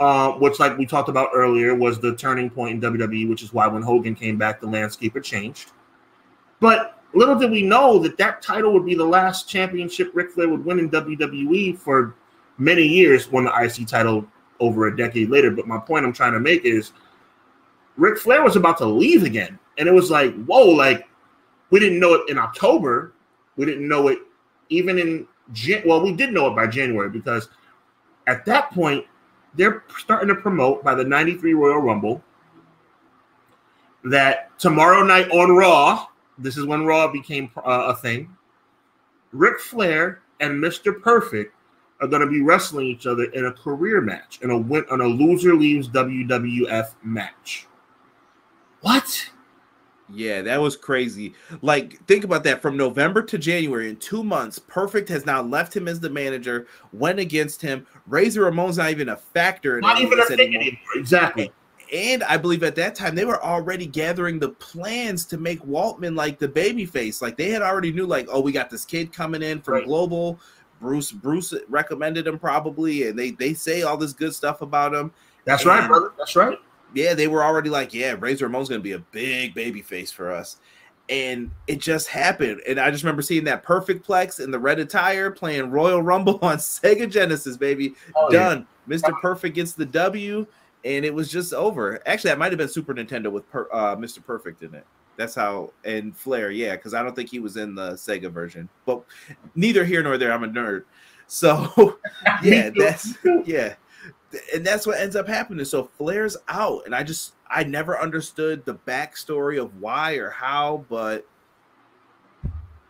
Uh, which, like we talked about earlier, was the turning point in WWE, which is why when Hogan came back, the landscape had changed. But little did we know that that title would be the last championship Ric Flair would win in WWE for many years, won the IC title over a decade later. But my point I'm trying to make is Ric Flair was about to leave again. And it was like, whoa, like we didn't know it in October. We didn't know it even in Jan- well, we did know it by January because at that point they're starting to promote by the 93 Royal Rumble that tomorrow night on Raw this is when Raw became uh, a thing. Ric Flair and Mr. Perfect are going to be wrestling each other in a career match, in a win on a loser leaves WWF match. What? Yeah, that was crazy. Like, think about that. From November to January, in two months, Perfect has now left him as the manager, went against him. Razor Ramon's not even a factor. Not even a thing anymore. Exactly and I believe at that time they were already gathering the plans to make Waltman like the baby face. Like they had already knew, like, oh, we got this kid coming in from right. Global. Bruce Bruce recommended him probably, and they they say all this good stuff about him. That's and, right, brother. That's right. Yeah, they were already like, yeah, Razor Ramon's gonna be a big baby face for us. And it just happened. And I just remember seeing that perfect plex in the red attire playing Royal Rumble on Sega Genesis, baby. Oh, Done. Yeah. Mr. Perfect gets the W and it was just over. Actually, that might have been Super Nintendo with per, uh, Mr. Perfect in it. That's how and Flair, yeah, because I don't think he was in the Sega version. But neither here nor there. I'm a nerd, so yeah, that's yeah, and that's what ends up happening. So Flair's out, and I just I never understood the backstory of why or how, but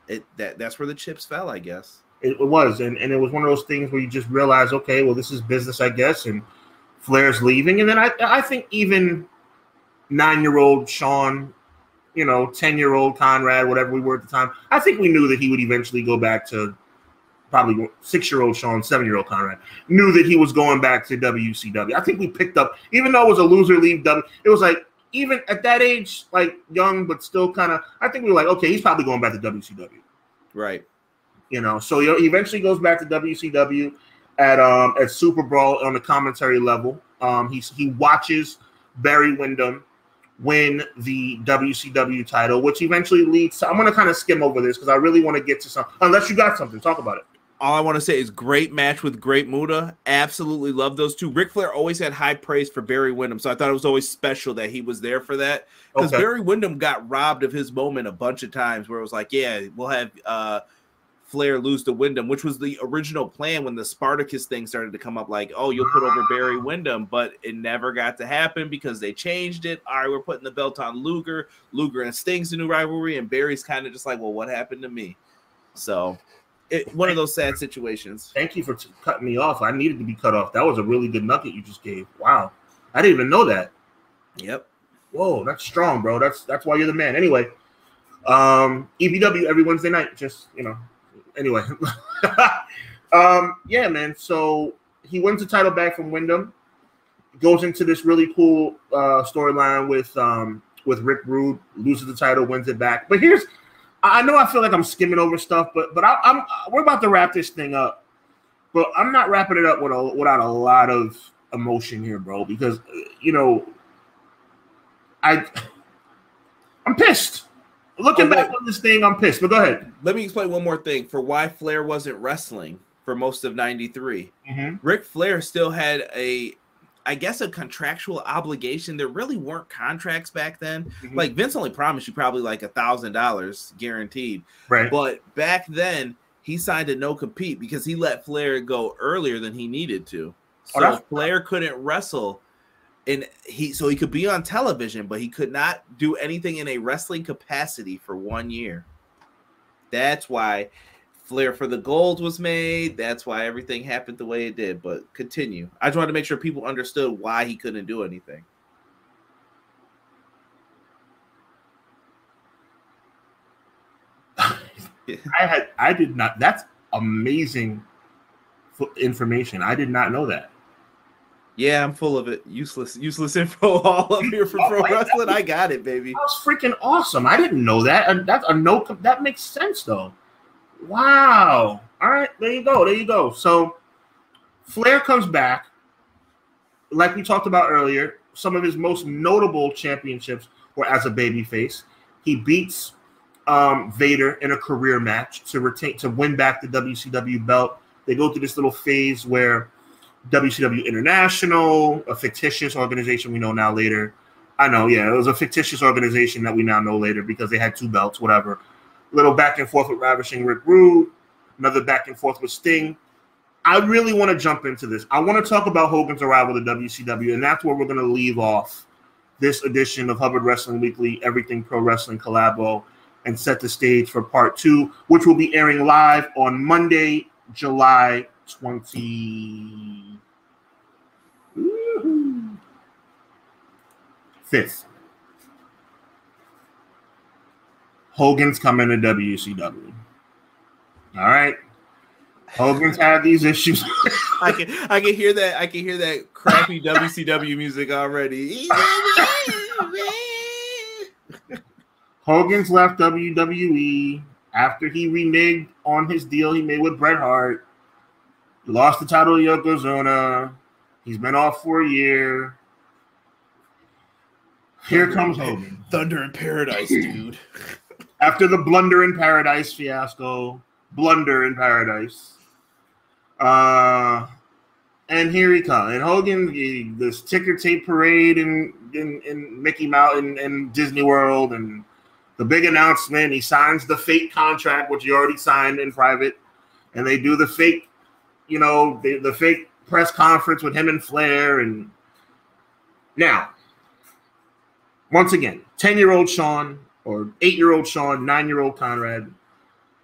it that that's where the chips fell, I guess. It was, and, and it was one of those things where you just realize, okay, well, this is business, I guess, and Flair's leaving, and then I I think even nine year old Sean, you know, ten year old Conrad, whatever we were at the time, I think we knew that he would eventually go back to probably six year old Sean, seven year old Conrad knew that he was going back to WCW. I think we picked up, even though it was a loser leave W, it was like even at that age, like young but still kind of. I think we were like, okay, he's probably going back to WCW. Right. You know, so he eventually goes back to WCW at um at Super Brawl on the commentary level. Um, he he watches Barry Windham win the WCW title, which eventually leads to. I'm going to kind of skim over this because I really want to get to some. Unless you got something, talk about it. All I want to say is great match with Great Muta. Absolutely love those two. Ric Flair always had high praise for Barry Windham, so I thought it was always special that he was there for that because okay. Barry Windham got robbed of his moment a bunch of times where it was like, yeah, we'll have uh Flair lose to Windham, which was the original plan when the Spartacus thing started to come up. Like, oh, you'll put over Barry Windham, but it never got to happen because they changed it. All right, we're putting the belt on Luger. Luger and Sting's a new rivalry, and Barry's kind of just like, well, what happened to me? So, it, one of those sad situations. Thank you for t- cutting me off. I needed to be cut off. That was a really good nugget you just gave. Wow, I didn't even know that. Yep. Whoa, that's strong, bro. That's that's why you're the man. Anyway, um, EPW every Wednesday night. Just you know, anyway, um, yeah, man. So he wins the title back from Windham. Goes into this really cool uh, storyline with um, with Rick Rude, loses the title, wins it back. But here's I know I feel like I'm skimming over stuff, but but I, am we're about to wrap this thing up. But I'm not wrapping it up with a, without a lot of emotion here, bro, because you know I I'm pissed. Looking back on this thing, I'm pissed. But go ahead. Let me explain one more thing for why Flair wasn't wrestling for most of '93. Mm-hmm. Ric Flair still had a I guess a contractual obligation. There really weren't contracts back then. Mm-hmm. Like Vince only promised you probably like a thousand dollars guaranteed. Right. But back then he signed a no compete because he let Flair go earlier than he needed to. Oh, so oh, Flair couldn't wrestle and he so he could be on television, but he could not do anything in a wrestling capacity for one year. That's why Flair for the Gold was made. That's why everything happened the way it did. But continue. I just wanted to make sure people understood why he couldn't do anything. I had I did not. That's amazing information. I did not know that. Yeah, I'm full of it. Useless, useless info all up here for oh, pro wrestling. I got it, baby. That was freaking awesome. I didn't know that. And that's a no. That makes sense though. Wow. All right, there you go. There you go. So Flair comes back. Like we talked about earlier, some of his most notable championships were as a babyface. He beats um, Vader in a career match to retain to win back the WCW belt. They go through this little phase where WCW International, a fictitious organization we know now later. I know, yeah, it was a fictitious organization that we now know later because they had two belts, whatever little back and forth with Ravishing Rick Rude, another back and forth with Sting. I really want to jump into this. I want to talk about Hogan's arrival to WCW, and that's where we're going to leave off this edition of Hubbard Wrestling Weekly, Everything Pro Wrestling Collabo, and set the stage for part two, which will be airing live on Monday, July 25th. Hogan's coming to WCW. All right. Hogan's had these issues. I can I can hear that I can hear that crappy WCW music already. Hogan's left WWE after he reneged on his deal he made with Bret Hart. Lost the title to Yokozuna. He's been off for a year. Here comes Hogan. Thunder in Paradise, dude after the blunder in paradise fiasco, blunder in paradise. Uh, and here he comes. And Hogan, he, this ticker tape parade in, in, in Mickey Mouse and, in Disney World, and the big announcement. He signs the fake contract, which he already signed in private, and they do the fake, you know, the, the fake press conference with him and Flair. And now, once again, 10 year old Sean or eight year old Sean, nine year old Conrad.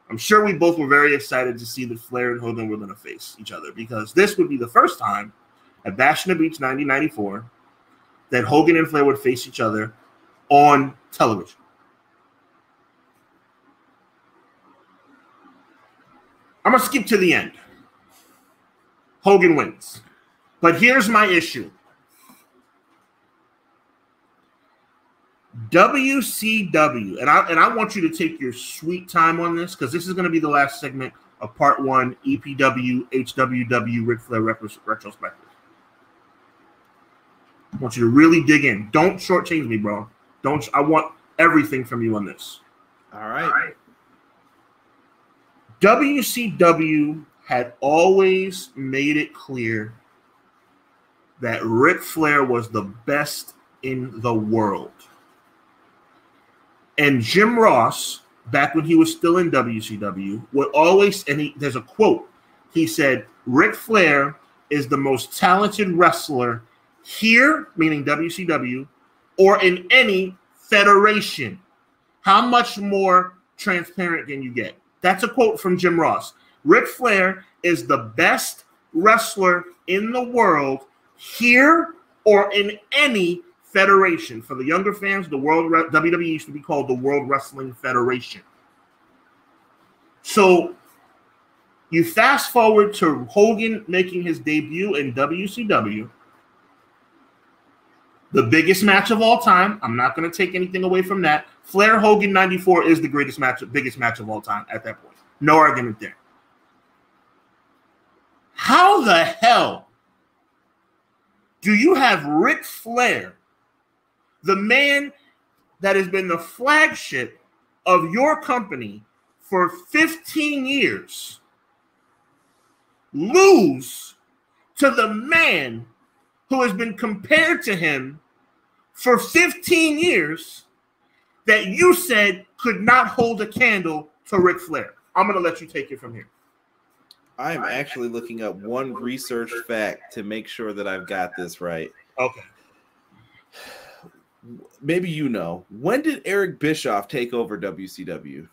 I'm sure we both were very excited to see that Flair and Hogan were going to face each other because this would be the first time at Bash in the Beach 1994 that Hogan and Flair would face each other on television. I'm going to skip to the end. Hogan wins. But here's my issue WCW, and I and I want you to take your sweet time on this because this is going to be the last segment of part one EPW HWW Ric Flair retrospective. I want you to really dig in. Don't shortchange me, bro. Don't. I want everything from you on this. All right. All right. WCW had always made it clear that Ric Flair was the best in the world. And Jim Ross, back when he was still in WCW, would always, and he, there's a quote. He said, Ric Flair is the most talented wrestler here, meaning WCW, or in any federation. How much more transparent can you get? That's a quote from Jim Ross. Ric Flair is the best wrestler in the world here or in any Federation. For the younger fans, the World WWE used to be called the World Wrestling Federation. So you fast forward to Hogan making his debut in WCW. the biggest match of all time. I'm not going to take anything away from that. Flair Hogan 94 is the greatest match, biggest match of all time at that point. No argument there. How the hell do you have Ric Flair, the man that has been the flagship of your company for 15 years, lose to the man who has been compared to him for 15 years that you said could not hold a candle to Ric Flair? I'm going to let you take it from here. I am actually looking up one research fact to make sure that I've got this right. Okay. Maybe you know. When did Eric Bischoff take over WCW?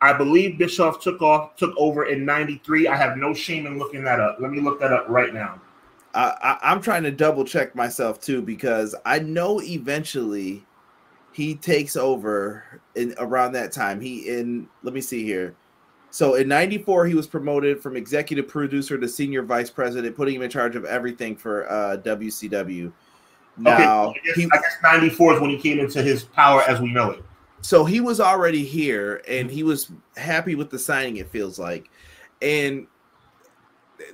I believe Bischoff took off took over in '93. I have no shame in looking that up. Let me look that up right now. I, I, am trying to double check myself too because I know eventually he takes over in around that time. He in let me see here. So in 94, he was promoted from executive producer to senior vice president, putting him in charge of everything for uh, WCW. Now, okay, I, guess, he, I guess 94 is when he came into his power as we know it. So he was already here and he was happy with the signing, it feels like. And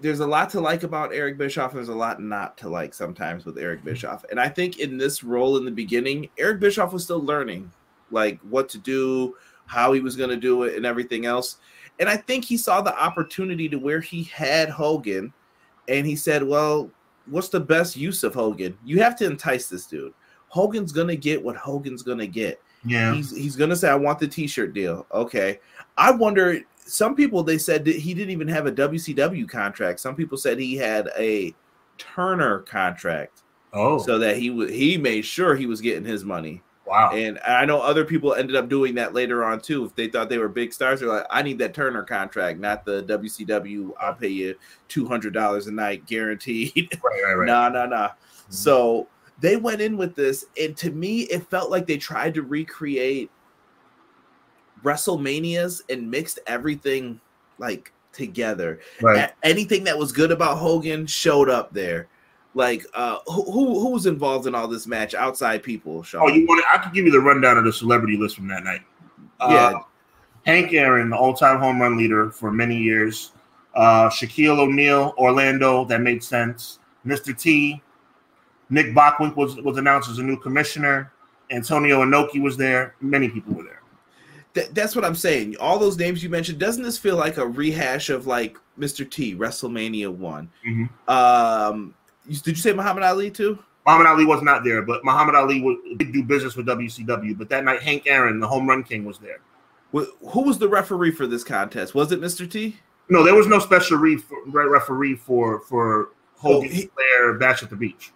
there's a lot to like about Eric Bischoff. There's a lot not to like sometimes with Eric Bischoff. And I think in this role in the beginning, Eric Bischoff was still learning like what to do, how he was going to do it, and everything else. And I think he saw the opportunity to where he had Hogan and he said, Well, what's the best use of Hogan? You have to entice this dude. Hogan's gonna get what Hogan's gonna get. Yeah. He's he's gonna say, I want the t-shirt deal. Okay. I wonder some people they said that he didn't even have a WCW contract. Some people said he had a Turner contract. Oh, so that he would he made sure he was getting his money. Wow. And I know other people ended up doing that later on too. If they thought they were big stars, they're like, I need that Turner contract, not the WCW. I'll pay you two hundred dollars a night guaranteed. Right, right, right. nah, nah, nah. Mm-hmm. So they went in with this, and to me, it felt like they tried to recreate WrestleManias and mixed everything like together. Right. Anything that was good about Hogan showed up there. Like, uh, who who was involved in all this match outside people? Sean? Oh, you want? I could give you the rundown of the celebrity list from that night. Yeah, uh, Hank Aaron, the all-time home run leader for many years. Uh, Shaquille O'Neal, Orlando, that made sense. Mr. T, Nick Bockwinkel was was announced as a new commissioner. Antonio Inoki was there. Many people were there. Th- that's what I'm saying. All those names you mentioned, doesn't this feel like a rehash of like Mr. T, WrestleMania one? Mm-hmm. Um, did you say Muhammad Ali too? Muhammad Ali was not there, but Muhammad Ali would, did do business with WCW. But that night, Hank Aaron, the home run king, was there. Who was the referee for this contest? Was it Mr. T? No, there was no special referee for for oh, Hogan oh, he, Flair Bash at the Beach.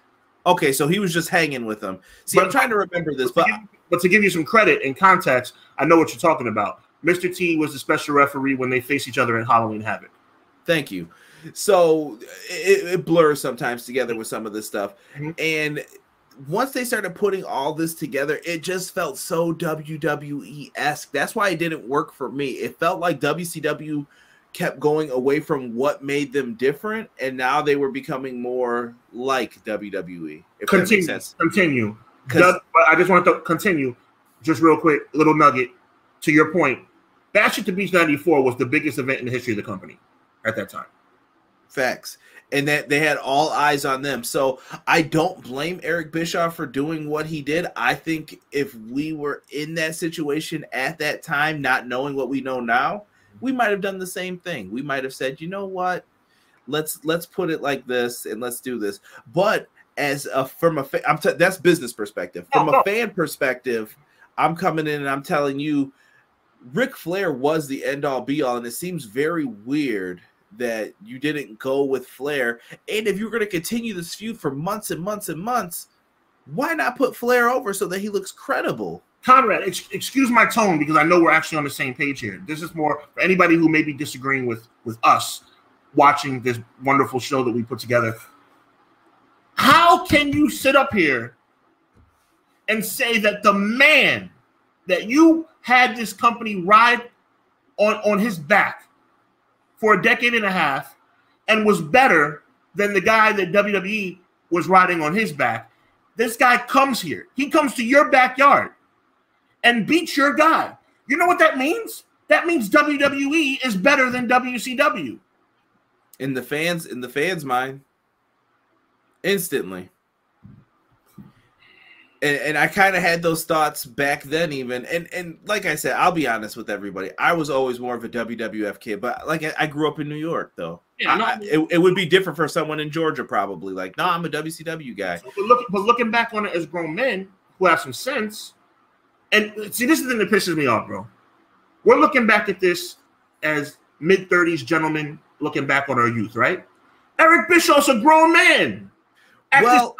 Okay, so he was just hanging with them. See, but, I'm trying to remember this, but but to, give, but to give you some credit and context, I know what you're talking about. Mr. T was the special referee when they face each other in Halloween Havoc. Thank you so it, it, blurs sometimes together with some of this stuff. Mm-hmm. and once they started putting all this together it just felt so wwe-esque that's why it didn't work for me. It felt like wcw kept going away from what made them different and now they were becoming more like wwe if continue. continue. I just want to continue just real quick little nugget. To your point bash at the beach 94 was the biggest event in the history of the company at that time Facts. And that they had all eyes on them. So I don't blame Eric Bischoff for doing what he did. I think if we were in that situation at that time, not knowing what we know now, we might have done the same thing. We might have said, you know what? Let's let's put it like this and let's do this. But as a from a fa- I'm t- that's business perspective. From a fan perspective, I'm coming in and I'm telling you, Ric Flair was the end all be all, and it seems very weird that you didn't go with Flair. And if you're going to continue this feud for months and months and months, why not put Flair over so that he looks credible? Conrad, ex- excuse my tone because I know we're actually on the same page here. This is more for anybody who may be disagreeing with with us watching this wonderful show that we put together. How can you sit up here and say that the man that you had this company ride on on his back for a decade and a half and was better than the guy that WWE was riding on his back. this guy comes here. He comes to your backyard and beats your guy. You know what that means? That means WWE is better than WCW. In the fans, in the fans' mind, instantly. And, and I kind of had those thoughts back then, even. And and like I said, I'll be honest with everybody. I was always more of a WWF kid, but like I, I grew up in New York, though. Yeah, I, I, it, it would be different for someone in Georgia, probably. Like, no, I'm a WCW guy. But, look, but looking back on it as grown men who have some sense, and see, this is the thing that pisses me off, bro. We're looking back at this as mid 30s gentlemen looking back on our youth, right? Eric Bischoff's a grown man. well,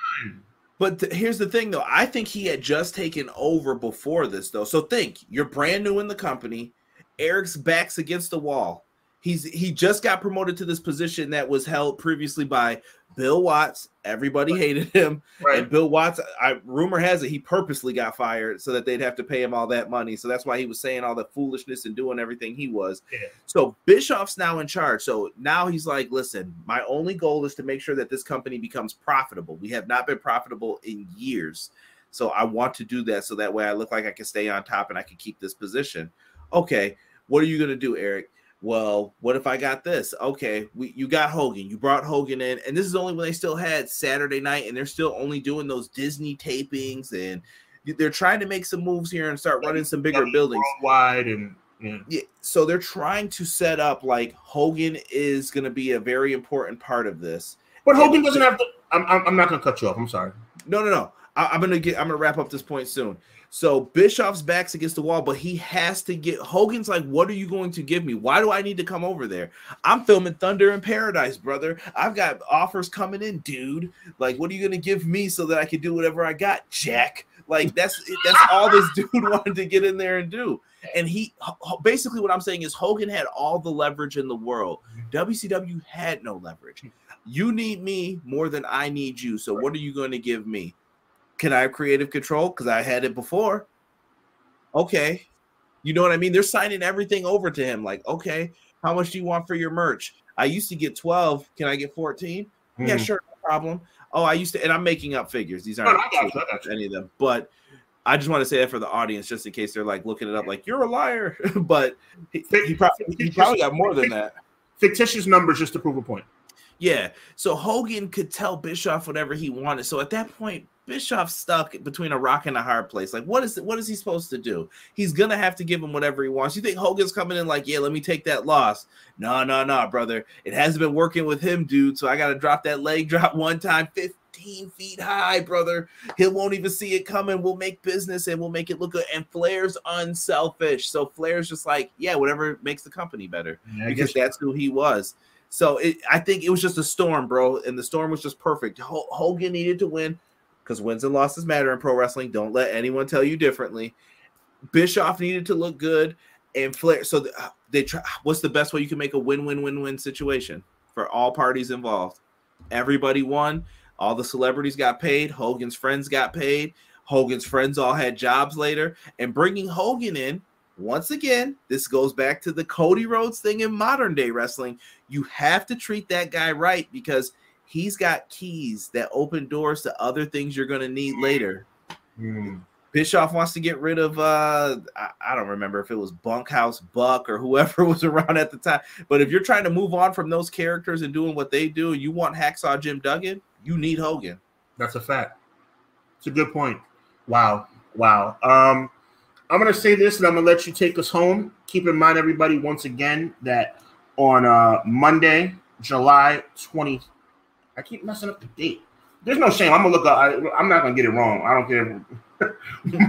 but th- here's the thing, though. I think he had just taken over before this, though. So think you're brand new in the company. Eric's back's against the wall. He's he just got promoted to this position that was held previously by Bill Watts. Everybody hated him, right. and Bill Watts. I rumor has it he purposely got fired so that they'd have to pay him all that money. So that's why he was saying all the foolishness and doing everything he was. Yeah. So Bischoff's now in charge. So now he's like, listen, my only goal is to make sure that this company becomes profitable. We have not been profitable in years. So I want to do that so that way I look like I can stay on top and I can keep this position. Okay, what are you going to do, Eric? Well, what if I got this? Okay, we you got Hogan, you brought Hogan in, and this is only when they still had Saturday night, and they're still only doing those Disney tapings, and they're trying to make some moves here and start running some bigger buildings wide and yeah. yeah. So they're trying to set up like Hogan is going to be a very important part of this. But Hogan doesn't have to. I'm, I'm not going to cut you off. I'm sorry. No, no, no. I, I'm gonna get. I'm gonna wrap up this point soon. So Bischoff's back's against the wall, but he has to get Hogan's like, what are you going to give me? Why do I need to come over there? I'm filming Thunder in Paradise, brother. I've got offers coming in, dude. Like, what are you gonna give me so that I can do whatever I got, Jack? Like that's that's all this dude wanted to get in there and do. And he basically what I'm saying is Hogan had all the leverage in the world. WCW had no leverage. You need me more than I need you. So what are you going to give me? Can I have creative control? Because I had it before. Okay. You know what I mean? They're signing everything over to him. Like, okay, how much do you want for your merch? I used to get 12. Can I get 14? Mm. Yeah, hmm. sure, no problem. Oh, I used to, and I'm making up figures. These aren't no, any of them, but I just want to say that for the audience, just in case they're like looking it up, like you're a liar. but he, he, probably, he probably got more than that. Fictitious numbers just to prove a point. Yeah. So Hogan could tell Bischoff whatever he wanted. So at that point, Bischoff's stuck between a rock and a hard place. Like, what is what is he supposed to do? He's gonna have to give him whatever he wants. You think Hogan's coming in like, yeah, let me take that loss? No, no, no, brother. It hasn't been working with him, dude. So I gotta drop that leg drop one time, 15 feet high, brother. He won't even see it coming. We'll make business and we'll make it look good. And Flair's unselfish. So Flair's just like, yeah, whatever makes the company better. Yeah, because that's who he was. So it, I think it was just a storm, bro, and the storm was just perfect. Hogan needed to win because wins and losses matter in pro wrestling. Don't let anyone tell you differently. Bischoff needed to look good, and Flair. So uh, they try. What's the best way you can make a win-win-win-win situation for all parties involved? Everybody won. All the celebrities got paid. Hogan's friends got paid. Hogan's friends all had jobs later, and bringing Hogan in once again, this goes back to the Cody Rhodes thing in modern day wrestling. You have to treat that guy right because he's got keys that open doors to other things you're going to need later. Mm. Bischoff wants to get rid of uh I, I, don't remember if it was Bunkhouse Buck or whoever was around at the time. But if you're trying to move on from those characters and doing what they do, you want Hacksaw Jim Duggan, you need Hogan. That's a fact. It's a good point. Wow. Wow. Um I'm gonna say this and I'm gonna let you take us home. Keep in mind, everybody, once again, that on uh Monday, July 20- I keep messing up the date. There's no shame. I'm gonna look up. I, am not gonna get it wrong. I don't care.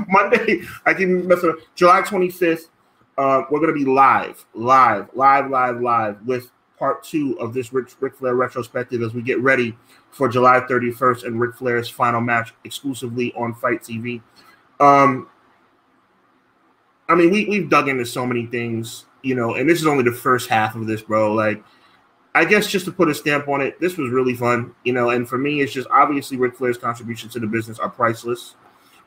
Monday, I keep messing up. July 25th. Uh, we're gonna be live, live, live, live, live with part two of this Ric, Ric Flair retrospective as we get ready for July 31st and Ric Flair's final match exclusively on FITE TV. Um, I mean, we we've dug into so many things, you know, and this is only the first half of this, bro. Like I guess just to put a stamp on it, this was really fun, you know. And for me, it's just obviously Ric Flair's contributions to the business are priceless.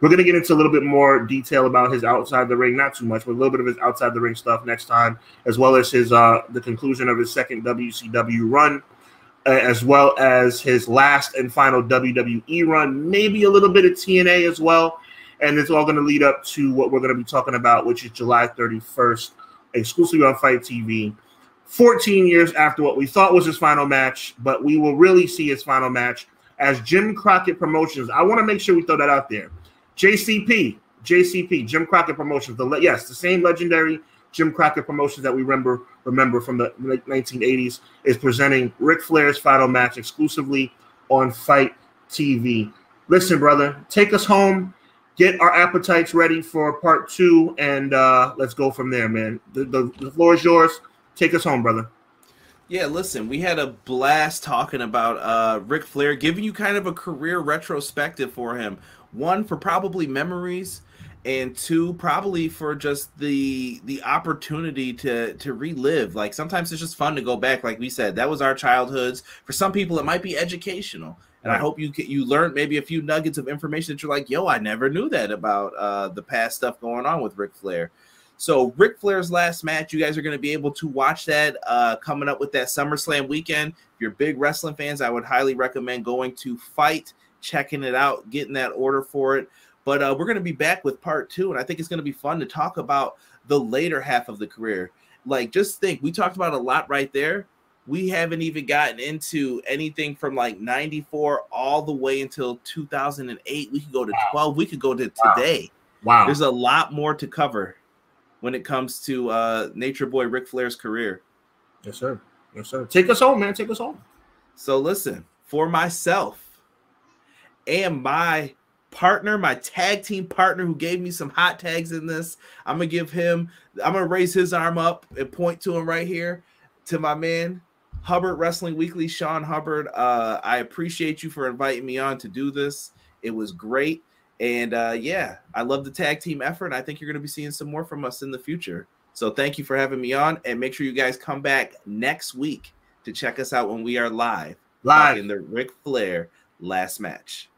We're gonna get into a little bit more detail about his outside the ring, not too much, but a little bit of his outside the ring stuff next time, as well as his uh the conclusion of his second WCW run. as well as his last and final WWE run, maybe a little bit of TNA as well. And it's all to lead up to what we're to be talking about, which is July 31st, exclusively on FITE TV. 14 years after what we thought was his final match, but we will really see his final match as Jim Crockett Promotions. I want to make sure we throw that out there. JCP, JCP, Jim Crockett Promotions. The yes, the same legendary Jim Crockett Promotions that we remember remember from the 1980s is presenting Ric Flair's final match exclusively on FITE TV. Listen, brother, take us home, get our appetites ready for part two, and uh, let's go from there, man. The, the, the floor is yours. Take us home, brother. Yeah, listen, we had a blast talking about uh Ric Flair, giving you kind of a career retrospective for him. One for probably memories, and two probably for just the the opportunity to to relive. Like sometimes it's just fun to go back like we said that was our childhoods. For some people it might be educational. And i hope you you learned maybe a few nuggets of information that you're like yo i never knew that about uh the past stuff going on with Ric flair so Ric Flair's last match, you guys are going to be able to watch that uh, coming up with that SummerSlam weekend. If you're big wrestling fans, I would highly recommend going to FITE, checking it out, getting that order for it. But uh, we're going to be back with part two, and I think it's going to be fun to talk about the later half of the career. Like, just think, we talked about a lot right there. We haven't even gotten into anything from like 94 all the way until 2008. We could go to 12. We could go to today. Wow. There's a lot more to cover when it comes to uh, Nature Boy Ric Flair's career. Yes, sir. Yes, sir. Take us home, man. Take us home. So, listen, for myself and my partner, my tag team partner who gave me some hot tags in this. I'm gonna give him, I'm gonna raise his arm up and point to him right here to my man, Hubbard Wrestling Weekly, Sean Hubbard. Uh, I appreciate you for inviting me on to do this. It was great. And uh, yeah, I love the tag team effort. And I think you're going to be seeing some more from us in the future. So thank you for having me on. And make sure you guys come back next week to check us out when we are live. Live in the Ric Flair last match.